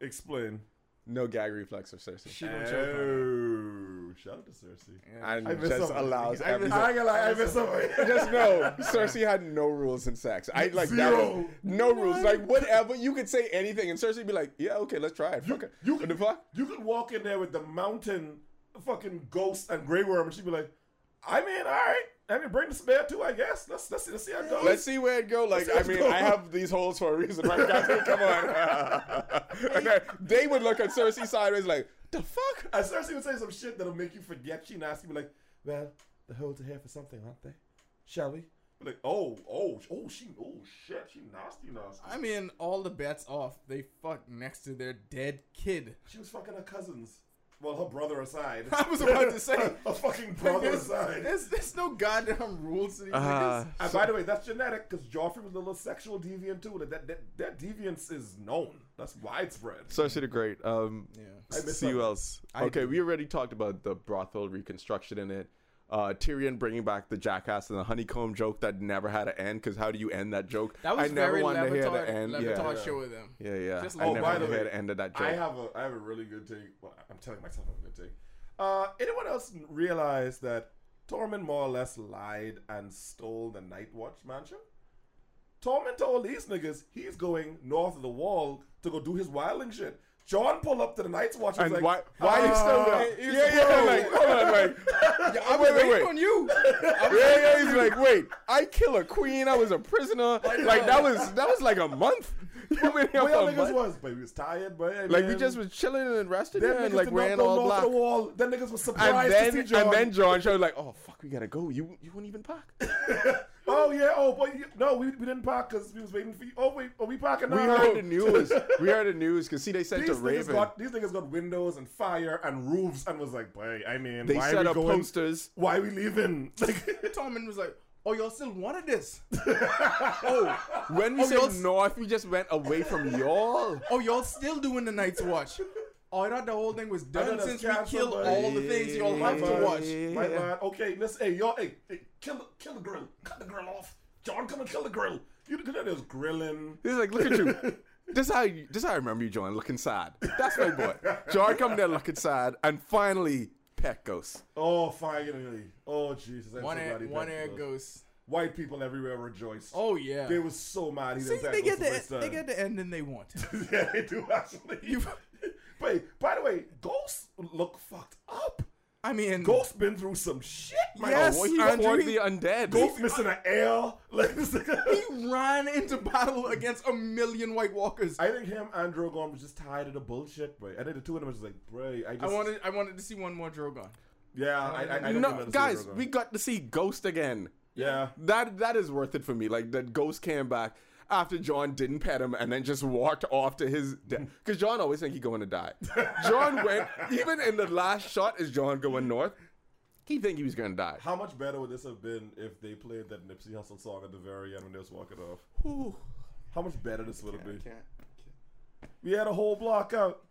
Explain. No gag reflex of Cersei. She don't choke on it. Oh, shout out to Cersei. Yeah. And I miss just something. allows I miss- everything. I ain't gonna lie, I miss somebody. [LAUGHS] Just know, [LAUGHS] Cersei had no rules in sex. I like Zero. that. No rules. Like whatever, you could say anything, and Cersei be like, "Yeah, okay, let's try it." Fuck it. You what could, the fuck? You could walk in there with the mountain fucking ghost and Grey Worm, and she'd be like, "I mean, all right. I mean, bring the spare too, I guess. Let's let's see, let's see how it goes." Let's see where it go. Like, I mean, go. I have these holes for a reason, right, guys? Come on. [LAUGHS] And then they would look at Cersei sideways, like, "The fuck." And Cersei would say some shit that'll make you forget she nasty. Be like, "Well, the holes are here for something, aren't they? Shall we?" Be like, "Oh, oh, oh, she, oh shit, she nasty, nasty." I mean, all the bets off. They fuck next to their dead kid. She was fucking her cousins. Well, her brother aside. [LAUGHS] I was about to say. [LAUGHS] her fucking brother There's, aside. there's, there's no goddamn rules to these Uh, niggas. And by the way, that's genetic because Joffrey was a little sexual deviant too. That, that that that deviance is known. That's widespread. Sorcerer the Great. Um, Yeah. I miss see who else. I okay, do. we already talked about the brothel reconstruction in it. Uh, Tyrion bringing back the jackass and the honeycomb joke that never had an end. Because how do you end that joke? That was I never very wanted to hear the end. Levitar Yeah. show with them. yeah, yeah. Just I Oh, never by the to hear way, the end of that joke. I have a I have a really good take. Well, I'm telling myself I'm a good take. Uh, anyone else realize that Tormund more or less lied and stole the Night Watch mansion? Tormund told these niggas he's going north of the wall to go do his wilding shit. Jon pulled up to the Night's Watch and and was like, why? Why are you still "Uh, there? he Yeah, yeah. bro. Like, hold on, like, [LAUGHS] Yeah, I was wait, wait, waiting wait. on you. yeah, yeah. He's like, wait, I kill a queen. I was a prisoner. [LAUGHS] Like that was that was like a month. [LAUGHS] You been here Where y'all a niggas was? But we was tired, but hey, Like we just was chilling and resting here and like wearing all black. the wall. Them niggas was And surprised then to see Jon. and then Jon showed like, oh fuck, we gotta go. You you wouldn't even pack. Oh yeah, oh but you, no, we, we didn't park because we was waiting for you. Oh wait, are we parking now? We heard the [LAUGHS] news. We heard the news because see they sent These a niggas Raven. got these niggas got windows and fire and roofs and was like, boy, I mean, They why set are we up going? posters. Why are we leaving? [LAUGHS] Like, [LAUGHS] Tormund was like, "Oh, y'all still wanted this? Oh, when we Oh, said y'all s- north, we just went away from y'all. Oh, y'all still doing the Night's Watch? Oh, I thought the whole thing was done since we canceled, killed but- all the things y'all Yeah, have to man. watch." My Yeah. man. Okay, let's hey y'all hey, hey kill the kill the grill. Cut the grill off. Jon, come and kill the grill. You look at those grilling. He's like, look at you. [LAUGHS] This how you, this how I remember you, Jon, looking sad. That's my boy. Jon come there looking sad, and finally, Pet Ghost. Oh, finally. Oh Jesus. I'm One so air, one air those. ghost. White people everywhere rejoiced. Oh yeah. They were so mad he See, they pick get Ghost the first they get the ending they want. [LAUGHS] yeah, they do actually. But by the way, Ghost look fucked up. I mean, Ghost been through some shit, man. Yes, Oh, he Andrew, fought he- the undead. Ghost missing an L. [LAUGHS] Like, he ran into battle against a million White Walkers. I, I think him and Drogon was just tired of the bullshit, bro. I think the two of them was just like, bro, I just wanted I wanted to see one more Drogon. yeah, I, I, I don't no, remember seeing guys, Drogon. we got to see Ghost again. yeah. That that is worth it for me. Like that Ghost came back after Jon didn't pet him and then just walked off to his death. Because Jon always think he going to die. Jon went even in the last shot is Jon going north. He think he was going to die. How much better would this have been if they played that Nipsey Hussle song at the very end when they was walking off? Whew. How much better this would have been? Can't- We had a whole block out.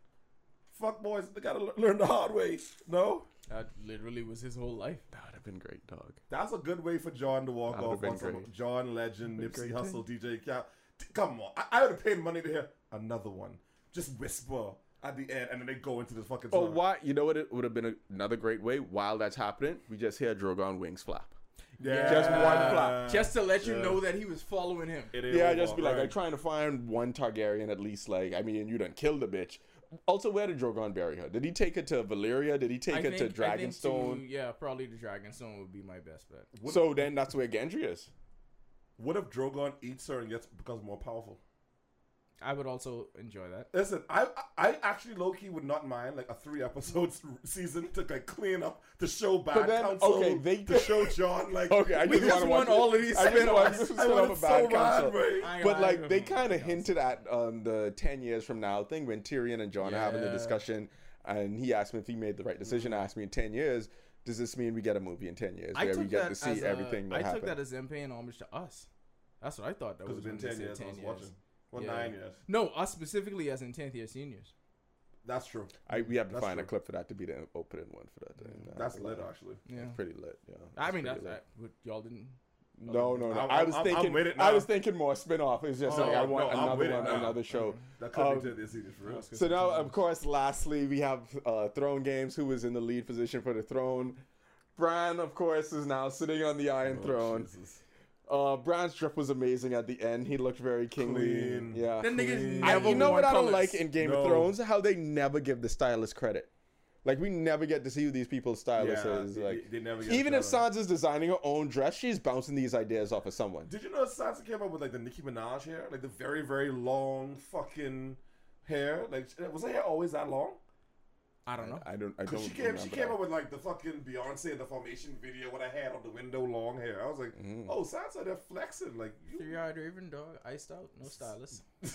Fuck boys, they gotta learn the hard way. No, That literally was his whole life. That would have been great, dog. that's a good way for Jon to walk That would've off been on some great. John Legend, That'd Nipsey been Hussle, DJ Cal. T- Come on, I, I would have paid money to hear another one. Just whisper at the end, and then they go into this fucking. Oh, why? You know what? It would have been another great way. While that's happening, we just hear Drogon wings flap. Yeah, Just one flap. Just to let you Yeah. know that he was following him. It is Yeah, over, just be like, right. I'm trying to find one Targaryen at least. Like, I mean, you done killed the bitch. Also, where did Drogon bury her? Did he take her to Valyria? Did he take I her think, to Dragonstone? to- yeah, probably the Dragonstone would be my best bet. So then that's where Gendry is. What if Drogon eats her and gets becomes more powerful? I would also enjoy that. Listen, I I actually low key would not mind like a three episodes [LAUGHS] season to like clean up to show bad then, counsel. okay, they- to show Jon [LAUGHS] like Okay, I We just, just wanna want watch all of these I just want spin-offs. to I spin want off it a bad so bad, counsel. right? I- But I- like they kind of hinted at um, the ten years from now thing when Tyrion and Jon are having the discussion, and he asked me if he made the right decision. Asked me in ten years, does this mean we get a movie in ten years I where took we get that to see as a- everything that I happened? took that as them paying homage to us. That's what I thought. That was it's been when they ten years. I was 10 watching. Well, Yeah. nine years. No, us specifically as in tenth year seniors. That's true. I, we have to That's find a clip for that to be the opening one for that thing. Nah, That's lit lie. actually. Yeah. It's pretty lit. Yeah, I mean, that's lit. that. But y'all didn't. No, no, no. I'm- I was I'm- I'm thinking. with it I was thinking more spin off. It's just Oh, like I want I'm another one, now. another show. That could Um, be ten years seniors for real. So now, of course, lastly, we have uh, Throne Games, who is in the lead position for the throne. Bran, of course, is now sitting on the Iron Oh, Throne. Jesus. Uh, Bran's drip was amazing at the end. He looked very kingly. Clean. Yeah. Them niggas Clean. I, you know wore what I don't colors. like in Game No. of Thrones? How they never give the stylist credit. Like we never get to see who these people's stylists Yeah, is. Like they- they never get even if. Sansa's designing her own dress, she's bouncing these ideas off of someone. Did you know Sansa came up with like the Nicki Minaj hair, like the very very long fucking hair? Like was her hair always that long? I don't know. I don't. I don't. She came, she came that. up with like the fucking Beyonce and the Formation video with her hair on the window, long hair. I was like, Mm. oh, Sansa, they're flexing. Like, you, Three eyed Raven dog, iced out, no stylist. Wait,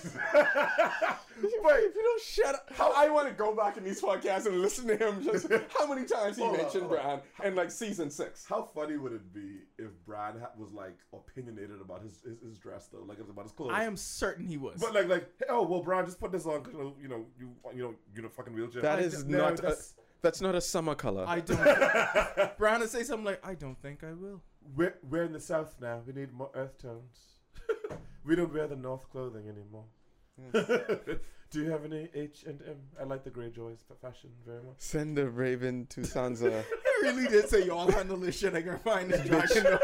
If you don't shut up, how I want to go back in these podcasts and listen to him. Just [LAUGHS] how many times he Hold mentioned hold on. Bran in like season six. How funny would it be if Bran ha- was like opinionated about his, his, his dress though, like about his clothes? I am certain he was. But like, like, hey, oh well, Bran, just put this on because you know, you know, you, you know, you're in a fucking wheelchair. That I is no, not. A, that's- that's not a summer color. I don't. Brown to say something like, "I don't think I will." we're, we're in the south now. We need more earth tones. [LAUGHS] we don't wear the north clothing anymore. Hmm. [LAUGHS] Do you have any H and M? I like the Greyjoys for fashion very much. Send the Raven to Sansa. [LAUGHS] I really did say y'all handle this shit. I can find this dragon.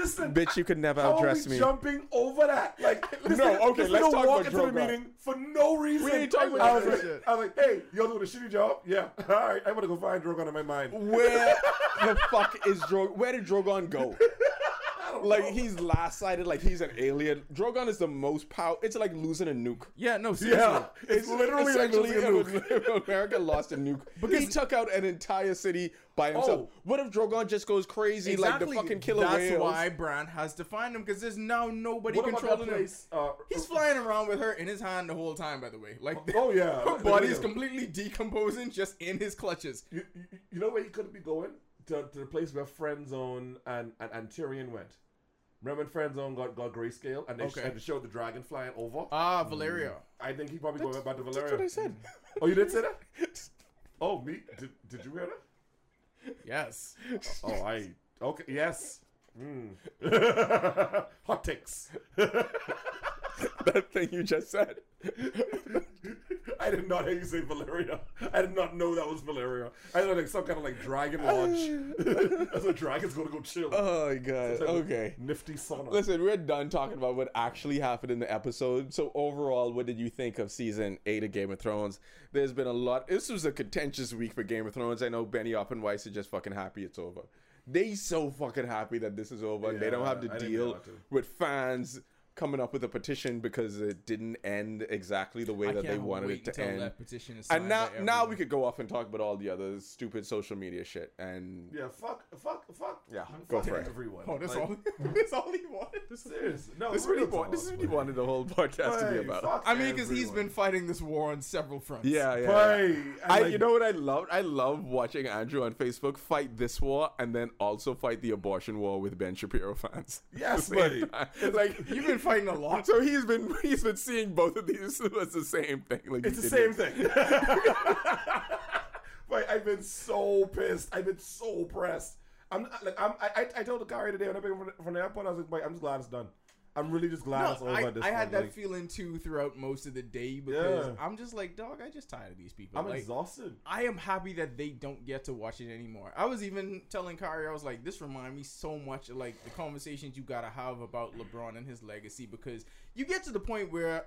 Listen, Bitch, you could never How are outdress we me. jumping over that? Like, this [LAUGHS] No, nigga- okay, this let's nigga talk walk about into the meeting for no reason. We ain't talking I about was, that like, shit. I was like, hey, y'all doing a shitty job? Yeah. [LAUGHS] All right, I'm gonna go find Drogon in my mind. Where [LAUGHS] the fuck is Drogon? Where did Drogon go? Like he's last sighted, like he's an alien. Drogon is the most power. It's like losing a nuke. yeah, no, seriously. Yeah, it's literally like losing a nuke. [LAUGHS] America lost a nuke. [LAUGHS] Because he took out an entire city by himself. Oh. What if Drogon just goes crazy like the fucking killer That's whales? why Bran has to find him because there's now nobody What about that controlling him. place? Uh, He's flying around with her in his hand the whole time. By the way, like Oh yeah, [LAUGHS] her body's Yeah. completely decomposing just in his clutches. You, you, you know where he could be going to, to the place where Friend Zone and, and, and Tyrion went. Remember when Friend Zone got, got grayscale and they, Okay. sh- and they showed the dragon flying over? Ah, Valyria. I think he probably going back to Valyria. That's what I said. Oh, you did say that? [LAUGHS] Oh, me? Did, did you hear that? Yes. Oh, I. Okay, yes. Mm. [LAUGHS] [LAUGHS] Hot takes. [LAUGHS] that thing you just said. [LAUGHS] I did not hear you say Valyria. I did not know that was Valyria. I thought like some kind of like dragon lodge. [LAUGHS] That's a dragon's gonna go chill. Oh my god. Okay. Nifty sauna. Listen, we're done talking about what actually happened in the episode. So overall, what did you think of season eight of Game of Thrones? There's been a lot. This was a contentious week for Game of Thrones. I know Benioff and Weiss are just fucking happy it's over. They so fucking happy that this is over. and they don't have to I deal too. with fans coming up with a petition because it didn't end exactly the way I that they wanted wait it to until end. that petition is And now, by now we could go off and talk about all the other stupid social media shit. And Yeah, fuck, fuck, fuck. Yeah, fuck go for it. Everyone. Oh, that's Like, all. [LAUGHS] that's all he wanted. [LAUGHS] Serious. No, this is what he wa- talk, this is what he wanted the whole podcast to be about. I mean, because he's everyone. been fighting this war on several fronts. Yeah, yeah. yeah. I, like- you know what I love? I love watching Andrew on Facebook fight this war and then also fight the abortion war with Ben Shapiro fans. Yes, [LAUGHS] At the same buddy. time. Like You've been fighting a lot. so he's been [LAUGHS] he's been seeing both of these [LAUGHS] as the same thing. Like It's the same thing. [LAUGHS] Like I've been so pissed. I've been so pressed. I'm like I'm. I, I, told the guy today when I picked him from, from the airport. I was like, "Wait, I'm just glad it's done. I'm really just glad it's No, over I, at this I had that Like, feeling too throughout most of the day because Yeah. I'm just like, dog, I just tired of these people. I'm like, exhausted. I am happy that they don't get to watch it anymore. I was even telling Kyrie, I was like, this remind me so much of like the conversations you gotta have about LeBron and his legacy because you get to the point where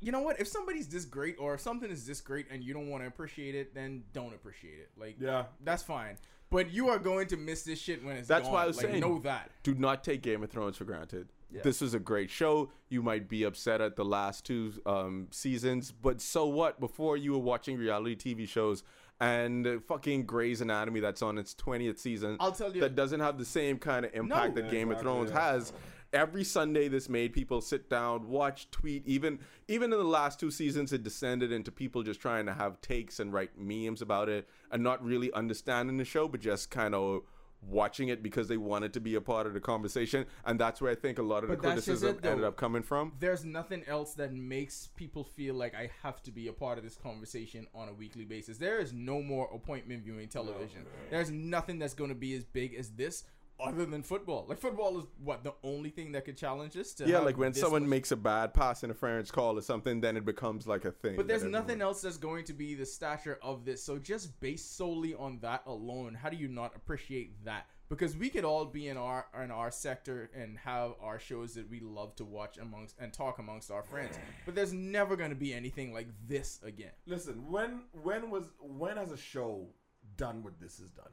you know what? If somebody's this great or if something is this great and you don't want to appreciate it, then don't appreciate it. Like Yeah. that's fine. But you are going to miss this shit when it's That's gone. why I was like, saying- know that. Do not take Game of Thrones for granted. This is a great show. You might be upset at the last two um, seasons, but so what? Before you were watching reality TV shows and fucking Grey's Anatomy that's on its 20th season. I'll tell you- That doesn't have the same kind of impact that Game of Thrones yeah. has. Every Sunday, this made people sit down, watch, tweet. Even even in the last two seasons, it descended into people just trying to have takes and write memes about it, and not really understanding the show, but just kind of watching it because they wanted to be a part of the conversation. And that's where I think a lot of But the criticism it, ended up coming from. there's nothing else that makes people feel like I have to be a part of this conversation on a weekly basis. There is no more appointment viewing television. There's nothing that's going to be as big as this other than football. Like football is what the only thing that could challenge this. To Yeah, like when someone much- makes a bad pass interference call or something, then it becomes like a thing. But there's that nothing everyone- else that's going to be the stature of this. So just based solely on that alone, how do you not appreciate that? Because we could all be in our in our sector and have our shows that we love to watch amongst and talk amongst our friends. But there's never going to be anything like this again. Listen, when when was when has a show done what this is done?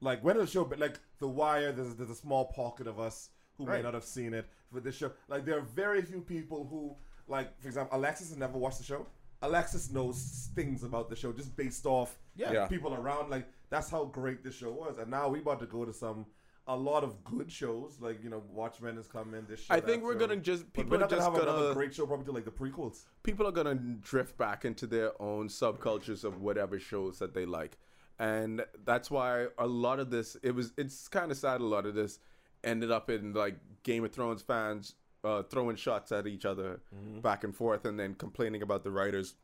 Like when the show but like The Wire? There's there's a small pocket of us who may not have seen it for this show. Like there are very few people who like, for example, Alexis has never watched the show. Alexis knows things about the show just based off Yeah. Yeah. people around. Like that's how great the show was. And now we about to go to some a lot of good shows. Like you know, Watchmen is coming. This show. I think we're show. gonna just But people we're are gonna just have another gonna great show probably till like the prequels. people are gonna drift back into their own subcultures of whatever shows that they like, and that's why a lot of this it was it's kind of sad. A lot of this ended up in like Game of Thrones fans uh, throwing shots at each other back and forth, and then complaining about the writers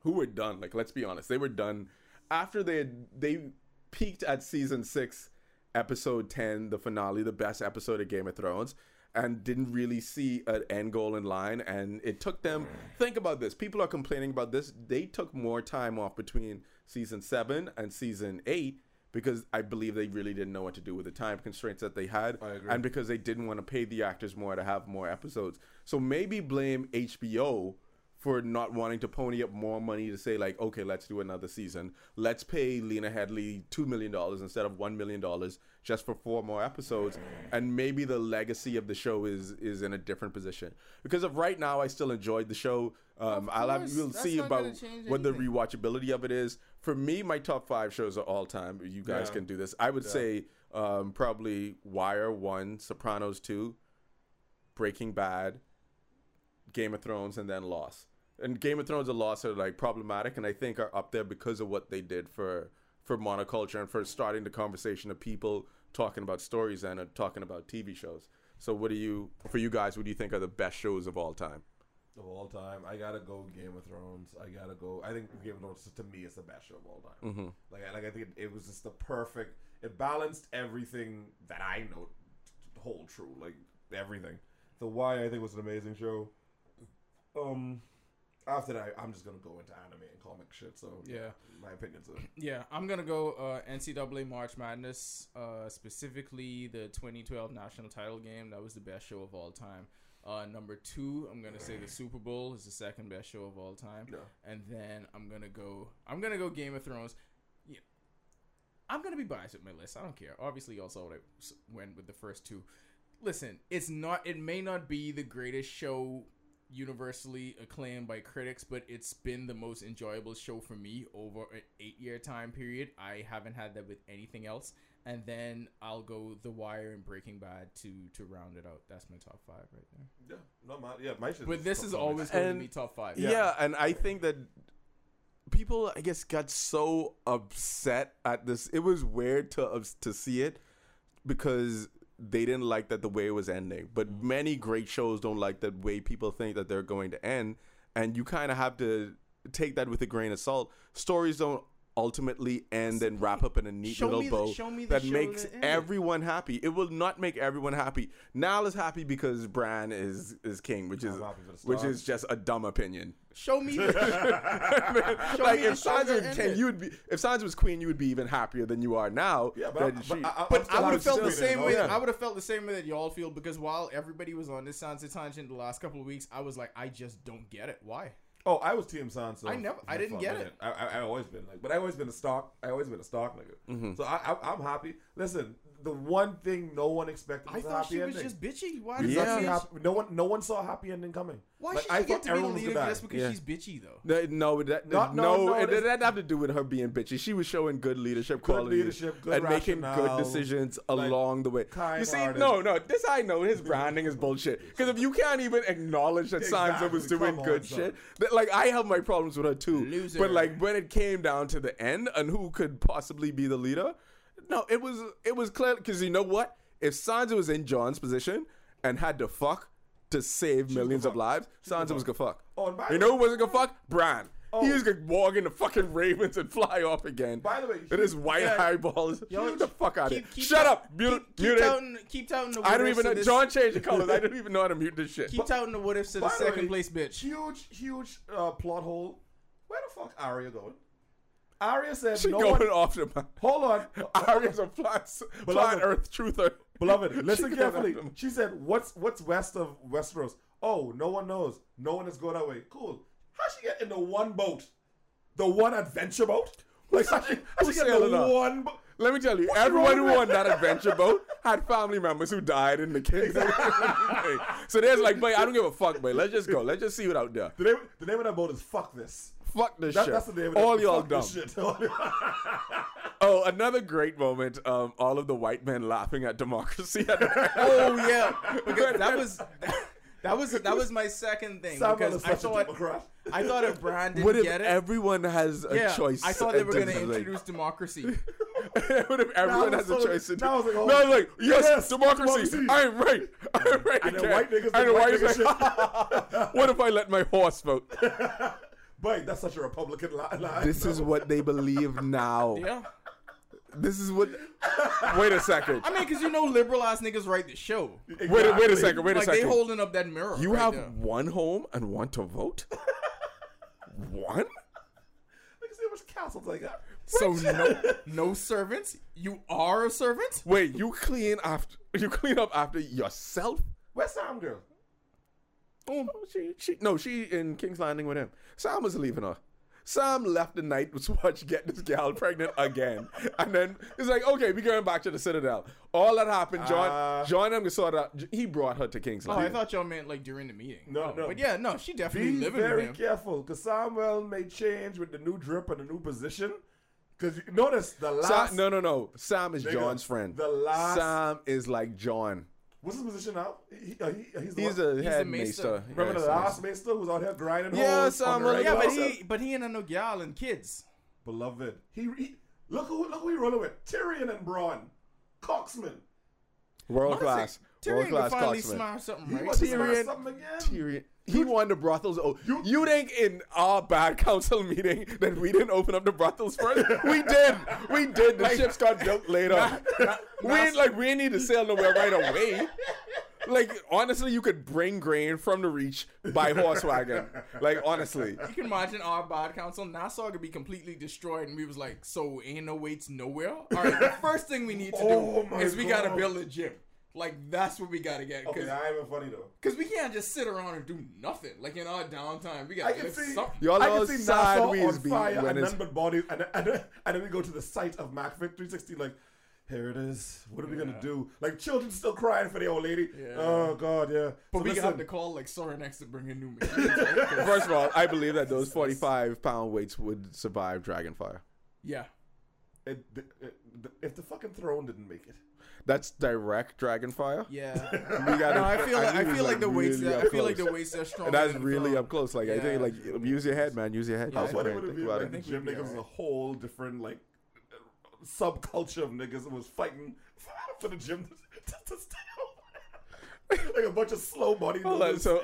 who were done. Like let's be honest, they were done after they had, they peaked at season six, episode ten, the finale, the best episode of Game of Thrones, and didn't really see an end goal in line. And it took them. Think about this. People are complaining about this. They took more time off between season seven and season eight. Because I believe they really didn't know what to do with the time constraints that they had, I agree. and because they didn't want to pay the actors more to have more episodes. So maybe blame HBO for not wanting to pony up more money to say like, okay, let's do another season. Let's pay Lena Headey two million dollars instead of one million dollars just for four more episodes, and maybe the legacy of the show is is in a different position. Because of right now, I still enjoyed the show. Um, I'll have we'll that's see about what the rewatchability of it is. For me, my top five shows are all time. You guys Yeah. can do this. I would say um, probably Wire one, Sopranos two, Breaking Bad, Game of Thrones, and then Lost. And Game of Thrones and Lost are like problematic, and I think are up there because of what they did for for monoculture and for starting the conversation of people talking about stories and uh, talking about TV shows. So, what do you for you guys? What do you think are the best shows of all time? Of all time, I gotta go Game of Thrones. I gotta go. I think Game of Thrones to me is the best show of all time. Mm-hmm. Like, I- like I think it, it was just the perfect. It balanced everything that I know to hold true. Like everything. The Why I think was an amazing show. Um, after that, I'm just gonna go into anime and comic shit. So Yeah. my opinions. Are, Yeah, I'm gonna go uh, NCAA March Madness, uh, specifically the 2012 national title game. That was the best show of all time. Uh, number two, I'm gonna say the Super Bowl is the second best show of all time. Yeah. And then I'm gonna go. I'm gonna go Game of Thrones. Yeah, I'm gonna be biased with my list. I don't care. Obviously, you all saw what I went with the first two. Listen, it's not. It may not be the greatest show universally acclaimed by critics, but it's been the most enjoyable show for me over an eight year time period. I haven't had that with anything else. And then I'll go The Wire and Breaking Bad to to round it out. That's my top five right there. yeah, no, my yeah, my shit. But this is always going And- to be top five. Yeah. and I think that people, I guess, got so upset at this. It was weird to uh, to see it because they didn't like that the way it was ending. But mm. many great shows don't like the way people think that they're going to end, and you kind of have to take that with a grain of salt. Stories don't ultimately end and wrap up in a neat Show little me the- bow show me the that show makes that everyone happy. It will not make everyone happy. Niall is happy because Bran is is king, which is I'm happy which is just a dumb opinion. Show me [LAUGHS] the Show like me if show Sansa that was king, you would be. If Sansa was queen, you would be even happier than you are now. Yeah, but I'm- she- but I- I- But I'm still I would have felt the same way. Yeah. I would have felt the same way that y'all feel because while everybody was on this Sansa tangent the last couple of weeks, I was like, I just don't get it. Why? Oh, I was Team Sansa. I never- I didn't get it. I, I, I always been like, but I always been a stock. I always been a stock nigga. Mm-hmm. So I, I, I'm happy. Listen, the one thing no one expected I was a thought happy she was just bitchy. Why We does Yeah. that see happy- no one, no one saw a happy ending coming. Why Like, should I she get thought to be the everyone was leader gonna just because Yeah. she's bitchy though? No, no, that, No, no, no, no, it, it is- didn't have to do with her being bitchy. She was showing good leadership Good qualities leadership, good and making good rationale, decisions like, along the way. You see, kind-hearted. no, no, this I know his branding is bullshit. Because if you can't even acknowledge that Sansa was Exactly, doing come good on, son. shit, that, like I have my problems with her too. Loser. But like when it came down to the end and who could possibly be the leader, no, it was it was clear because you know what? If Sansa was in Jon's position and had to fuck to save millions of lives, Sansa was gonna fuck. Oh, and by you the know way- who wasn't gonna fuck? Bran. He Oh. was gonna walk in the fucking ravens and fly off again. By the way, with his white yeah, eyeballs. Yo, Get the fuck out of here. keep- keep Shut up. Mute, Keep, keep mute it. touting, keep touting the I don't even know. this- Jon changed the colors. I [LAUGHS] don't even know how to mute this shit. Keep touting the what ifs to the the second way, place bitch. Huge, huge uh, plot hole. Where the fuck Arya going? Arya said She no going one. off the map. Hold on, Arya's a flat, flat Earth truther. beloved. [LAUGHS] Listen carefully. She said, "What's what's west of Westeros? Oh, no one knows. No one is going that way. Cool. How she get in the one boat, the one adventure boat? Like how she, how she get the on? one? Bo- Let me tell you, everyone who on that adventure boat had family members who died in the kingdom. [LAUGHS] so there's like, boy, I don't give a fuck, boy. Let's just go. Let's just see what out there. The name, the name of that boat is Fuck This. Fuck this That, shit. that's the name of All that. y'all Fuck dumb. this shit. [LAUGHS] Oh, another great moment. Um, all of the white men laughing at democracy. [LAUGHS] Oh yeah, because that was that was that was my second thing Samuel because is I such a thought Democrat. I thought if Bran didn't what if get it, everyone has a yeah, choice? I thought they were going to terms of, like- introduce democracy. [LAUGHS] what if everyone Now has a choice? so- in- now like, oh, no, like yes, yes, democracy. democracy. I'm right. I'm right. And the white niggas And the white white niggas like, what if I let my horse vote? But that's such a Republican li- line. This is what they believe now. yeah, This is what. Wait a second. I mean, because you know, liberal ass niggas write the show. Wait, a- wait a second. Wait a like they holding up that mirror. You right have there. one home and want to vote? one? Look at see how much castles I got. so no no servants. You are a servant. Wait, you clean after you clean up after yourself? Where's Sam girl? Oh, she, she, no, she in King's Landing with him. Sam was leaving her. Sam left the night was watch get this gal pregnant again, and then it's like, okay, we going back to the Citadel. All that happened, John. Uh, John M. sort out. He brought her to King's Landing. Oh, I thought y'all meant like during the meeting. No, Oh, no. But yeah, no, she definitely Be living with very careful, because Samuel may change with the new drip and the new position. Because notice the last. Sam, no, no, no. Sam is Nigga, Jon's friend. the last- Sam is like Jon. What's his position now? He, uh, he, he's the He's one- a He's head a maester. maester. Remember Yes, the last maester who was out here grinding Yeah, holes Sam, on the Yeah, but he but he ain't a no gal and kids. Beloved. He, he look who look who he rolling with. Tyrion and Bronn. Coxman. World class. Tyrion World could class finally coxman. smash something right. wants to smash Tyrion- something again. Tyrion. He won the brothels. Oh, you, You- think in our bad council meeting that we didn't open up the brothels first? we did. We did. The ships got built later. we ain't like we ain't need to sail nowhere right away. Like honestly, you could bring grain from the reach by horse wagon. Like honestly, You can imagine our bad council, Nassau could be completely destroyed, and we was like, so ain't no waits nowhere. All right, the first thing we need to Oh do my is we gotta build a gym. Like that's what we gotta get Okay, because I ain't even funny though. Cause we can't just sit around and do nothing. Like in our downtime, we gotta can live see, something. Y'all I all can see sad Nassau we on fire when and it's- none but bodies, and, and, and then we go to the site of MacFit 360. Like, here it is. What are we gonna do? Like, children still crying for the old lady. Yeah. Oh God, yeah. But So we listen, have to call like Sorinex to bring in new [LAUGHS] machines. Right? 'Cause- first of all, I believe that those [LAUGHS] forty-five pound weights would survive Dragonfire. yeah, it, it, it, if the fucking throne didn't make it, That's direct Dragonfire. yeah. [LAUGHS] We gotta, No, I feel like I think feel it's, like the weights. really I up feel like the weights are strong. And that's really up close. Like I think, like use your head, man. Use your head. Yeah, how Use I your funny brain. would it Think be about like it. the think gym niggas was a whole different like subculture of niggas that was fighting [LAUGHS] for the gym to, to stay [LAUGHS] open. like a bunch of slow body. Hold on, niggas. so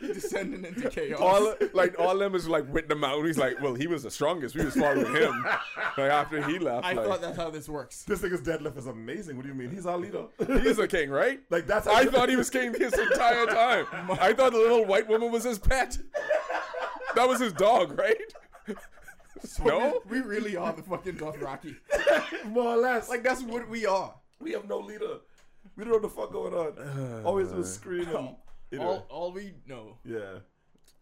descending into [LAUGHS] chaos. all like all them is like with the mountain. He's like, well, he was the strongest. We was following him. [LAUGHS] Like after he left, I like, thought that's how this works. this nigga's deadlift is amazing. What do you mean? He's our leader. he's a king, right? [LAUGHS] like that's how I thought he was king this entire time. I thought the little white woman was his pet. That was his dog, right? No, we really are the fucking Dothraki. more or less. Like that's what we are. we have no leader. We don't know what the fuck going on. Always do [SIGHS] screaming. Anyway, All, all we know. yeah.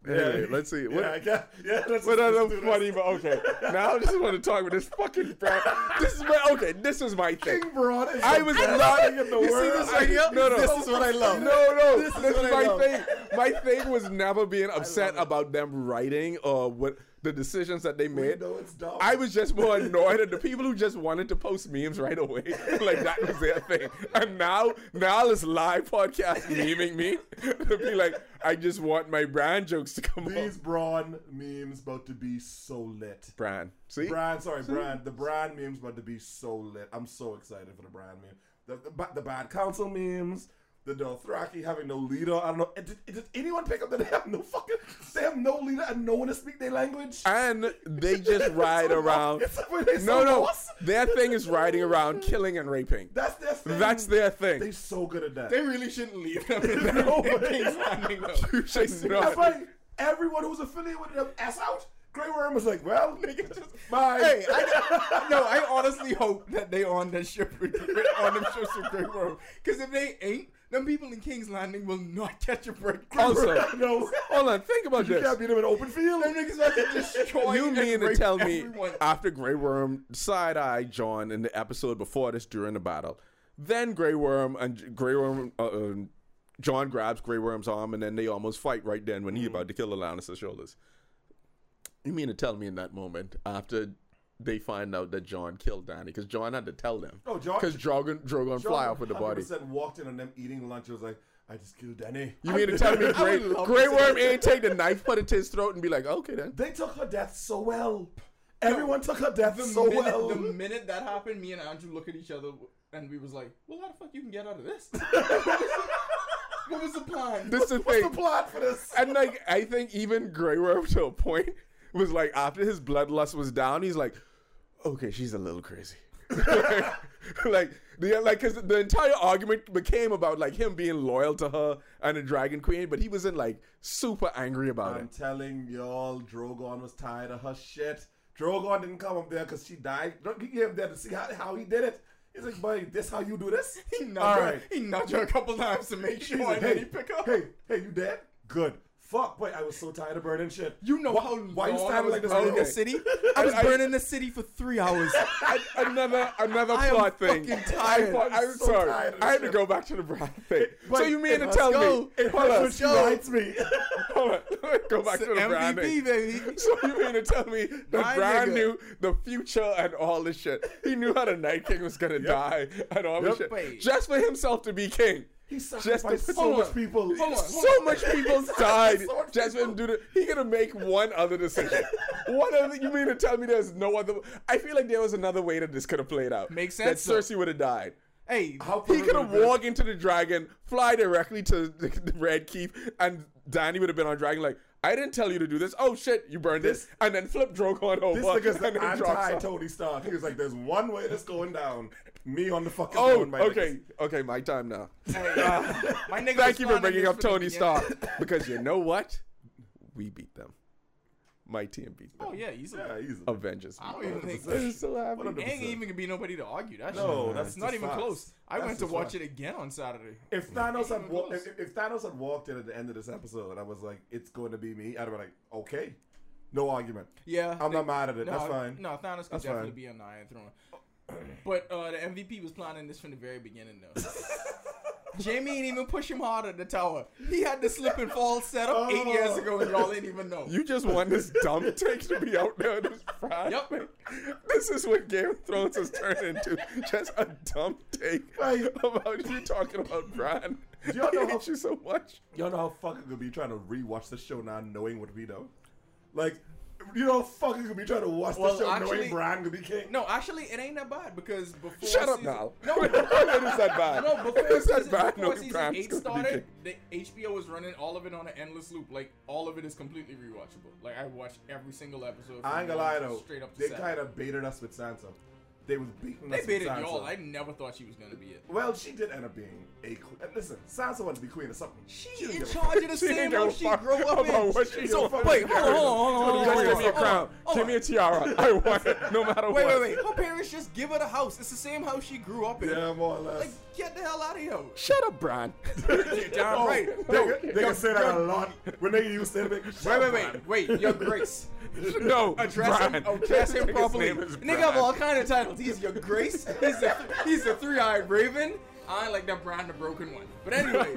Anyway, let's see. Yeah, What, I guess. Yeah, that's But let's that's do this. funny, but okay. Now I just want to talk about this fucking brand. This is my okay. This is my thing. King Broad is I was not in the you see world. this right here? No, no. This is what I love. No, no. This This, is is, my thing. My thing was never being upset about them writing or what the decisions that they made. know it's dumb. I was just more annoyed at the people who just wanted to post memes right away. [LAUGHS] like that was their thing. And now, now this live podcast memeing me [LAUGHS] to be like, I just want my brand jokes to come These up. Braun memes about to be so lit. Brand. See? Brand, sorry, brand. The brand memes about to be so lit. I'm so excited for the brand meme. The, the, the bad council memes. The Dothraki having no leader. I don't know. Did, did anyone pick up that they have no fucking? They have no leader and no one to speak their language. And they just [LAUGHS] ride so around. lost. It's- they No, no. lost. Their thing is riding around, killing and raping. That's their thing. That's their thing. They're so good at that. They really shouldn't leave them in [LAUGHS] No, the but- King's Landing though. You should That's not. why everyone who's affiliated with them ass out. Grey Worm was like, well, [LAUGHS] nigga, just bye. Hey, I, no, I honestly hope that they on that ship with, with on them ships with Grey Worm. Because if they ain't, them people in King's Landing will not catch a break. [LAUGHS] Also, [LAUGHS] no, hold on, think about you this. can't beat him in open field. them niggas about to [LAUGHS] destroy You mean to tell me after Grey Worm side eye Jon in the episode before this during the battle, then Grey Worm and Grey Worm, uh, uh, Jon grabs Grey Worm's arm and then they almost fight right then when he's about to kill Lannister shoulders. You mean to tell me in that moment after they find out that Jon killed Dany because Jon had to tell them Oh, Jon- because Drogon Drogon fly off with the body. 100% walked in on them eating lunch. It was like, I just killed Dany. You mean to tell me [LAUGHS] Grey, would Grey Worm ain't take the knife, put it to his throat, and be like, okay then. They took her death so well. Everyone took her death the so minute, well. The minute that happened, me and Andrew look at each other and we was like, "Well, how the fuck you can get out of this? [LAUGHS] what was the plan?" This is the What's thing. the plot for this? And like I think even Grey Worm to a point was like after his bloodlust was down, he's like, okay, she's a little crazy. [LAUGHS] like the like because the entire argument became about like him being loyal to her and the Dragon Queen, but he wasn't like super angry about it. I'm telling y'all, Drogon was tired of her shit. Drogon didn't come up there because she died. He came there to see how, how he did it. He's like, buddy, this how you do this? [LAUGHS] He nudged, her, right. he nudged her a couple times to make sure, like, and hey, he pick up. hey, hey, you dead? Good. Fuck, boy, I was so tired of burning shit. You know Why- how why you long I standing was like this? burning the city? [LAUGHS] I was I- burning the city for three hours. [LAUGHS] another another I am plot thing. fucking tired. I, am I'm so sorry. tired of I had this to go back to the Bran thing. so you mean to tell go. me? It Hold on, when she writes me. [LAUGHS] hold on. Go back to the Bran MVP, thing. baby. So you mean to tell me that My Bran nigga. knew the future and all this shit? He knew how the Night King was gonna die and all this shit, Wait. just for himself to be king. He Just to sacrificed put- so much people. Hold on, hold So much people died So much just for him to do. He gonna make one other decision. [LAUGHS] one other. You mean to tell me there's no other? I feel like there was another way that this could have played out. Makes sense, That. Cersei would have died. Hey, How He could have walked into the dragon, fly directly to the, [LAUGHS] the Red Keep, and Dany would have been on dragon like, I didn't tell you to do this. Oh shit, you burned this, This- and then flip Drogon over. This nigga's [LAUGHS] and the then drops anti Tony Stark. He was like, "There's one way that's going down. Me on the fucking Oh, throne, my okay, niggas." okay, my time now. hey, uh, my nigga was [LAUGHS] Thank you for bringing up Tony beginning. Stark because you know what? We beat them. My team beat them. Oh yeah, easily. Yeah, easily. Avengers. I don't even think I'm so happy. What a- Ain't even gonna be nobody to argue that. No, shit. that's not even facts. close. I That's went to watch facts. it again on Saturday. If Thanos had even wa- if, if Thanos had walked in at the end of this episode and I was like, "It's going to be me," I'd have been like, "Okay, no argument." Yeah, I'm they- not mad at it. No, That's fine. No, Thanos could That's definitely fine. be on the Iron Throne. But uh, the MVP was planning this from the very beginning, though. [LAUGHS] [LAUGHS] Jaime ain't even push him hard at the tower. He had the slip and fall set up eight oh. years ago, and y'all ain't even know. You just want this dumb take to be out there this Friday. Yep. This is what Game of Thrones has turned into. Just a dumb take Right. about you talking about Bran. y'all know He how- hates you so much. Y'all know how fucking could be trying to rewatch the show now, knowing what we know. Like, you know how fucking could be trying to watch Well, the show actually- knowing Bran could be king. no, actually, it ain't that bad because before. Shut up now. No, [LAUGHS] it is that bad. No, before it is that season, bad. before No, season Bran's eight started, the HBO was running all of it on an endless loop. Like all of it is completely rewatchable. Like I watched every single episode. I ain't gonna lie one though, straight up to they kind of baited us with Sansa. They was beating They us baited with Sansa. y'all. I never thought she was gonna be it. Well, she did end up being a queen. Listen, Sansa wanted to be queen of something. She, didn't in charge of the [LAUGHS] same give house she grew up in. what she so, wait, hold on, hold on, hold on, Just give me a crown. Give me a tiara. I want it, no matter what. wait, wait. Wait. Her parents just give her the house. It's the same house she grew up in. Yeah, more or less. Like, get the hell out of here. Shut up, Bran. [LAUGHS] You're damn Oh, right. They, can- they can say that a lot when they used to. Wait, wait, wait, wait. Your Grace. [LAUGHS] no, Address Bran. him. Address him His properly. name is Nigga have all kind of titles. He's your Grace. He's a, he's the three-eyed Raven. I like that Bran the Broken One. But anyway,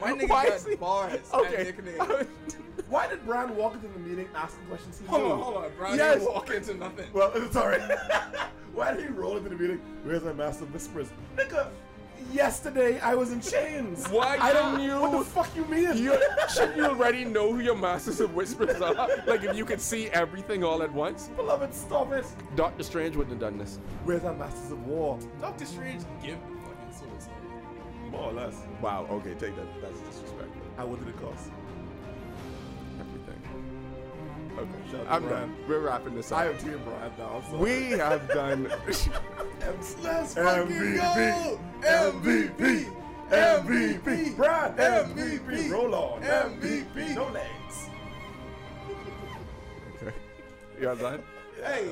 my nigga Why got he- bars Okay. [LAUGHS] Why did Bran walk into the meeting asking questions he Hold knew? on, hold on. Bran Yes. didn't walk into nothing. Well, [LAUGHS] sorry. [LAUGHS] Why did he roll into the meeting? Where's my master whispers? Nigga, yesterday I was in chains. Why I don't didn't you- What the fuck you mean? You, shouldn't you already know who your masters of whispers are? Like if you could see everything all at once? Beloved, stop it. Doctor Strange wouldn't have done this. Where's our masters of war? Doctor Strange give fucking stone. More or less. Wow, okay, take that. That's disrespectful. How what did it cost? Okay, I'm done. We're wrapping this up. I am Team Bran now. We have done. [LAUGHS] Let's MVP, MVP, MVP, Brad, MVP, roll on, MVP, no legs. okay. You all done? Hey.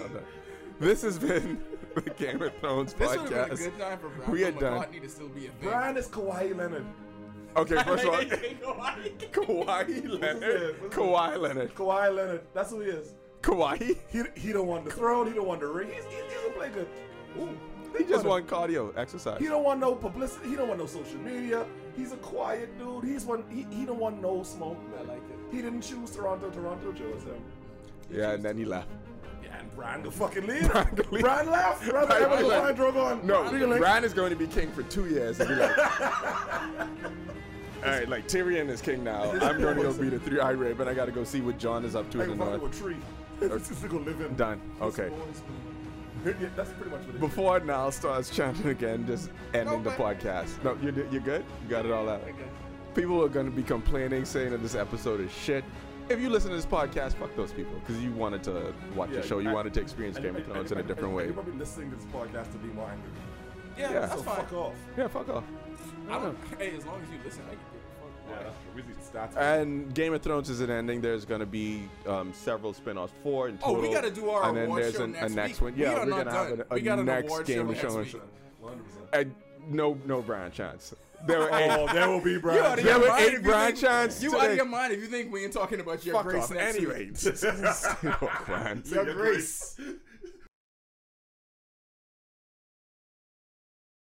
This has been the Game of Thrones This would have been a good time for Brandon We had done- McCartney to still be a thing. Brian is Kawhi Leonard. Okay, [LAUGHS] first of all, Kawhi. Kawhi Leonard. Kawhi Leonard. Kawhi Leonard. That's who he is. Kawhi. He he don't want the throne. He don't want the ring. He's, he, he don't play good. Ooh, He just want cardio, exercise. He don't want no publicity. He don't want no social media. He's a quiet dude. He's one. He, he don't want no smoke. I like it. He didn't choose Toronto. Toronto chose him. Yeah, and then he left. Yeah, and Brian go fucking leave. Brian go leave. Brian left. Brian Brian ever go left. find Drogon. No, really. Bran is going to be king for two years. And be like, [LAUGHS] all right, like Tyrion is king now. I'm going to go be the three-eyed raven. I got to go see what Jon is up to I in the can find north. a tree. Just to go live in. Done. Okay. Yeah, that's pretty much what it is. Before Niall starts chanting again, just ending the podcast. No, you you good? You got it all out. People are going to be complaining, saying that this episode is shit. If you listen to this podcast, fuck those people because you wanted to watch Yeah, the show. You I- wanted to experience And- Game of Thrones in a different and- way. You're probably listening to this podcast to be more angry. Yeah, Yeah. that's So fine. fuck off. Yeah, fuck off. I don't. [LAUGHS] Hey, as long as you listen, I can give a fuck. Yeah, that's true. We need stats. And Game of Thrones is an ending. There's going to be um, several spin-offs, four in Oh, we gotta do our and then award there's show an- next a next week. one. Yeah, We are are not gonna have done. a, a We got an next award game show of next showing. week. 100%. Uh, no, no Brian chance. There were [LAUGHS] eight. Oh, there will be You Brian. out of There were eight if Brian chance You today. out of your mind if you think we ain't talking about your Fuck grace off. next Anyway, week. oh, [LAUGHS] Brian. Your grace.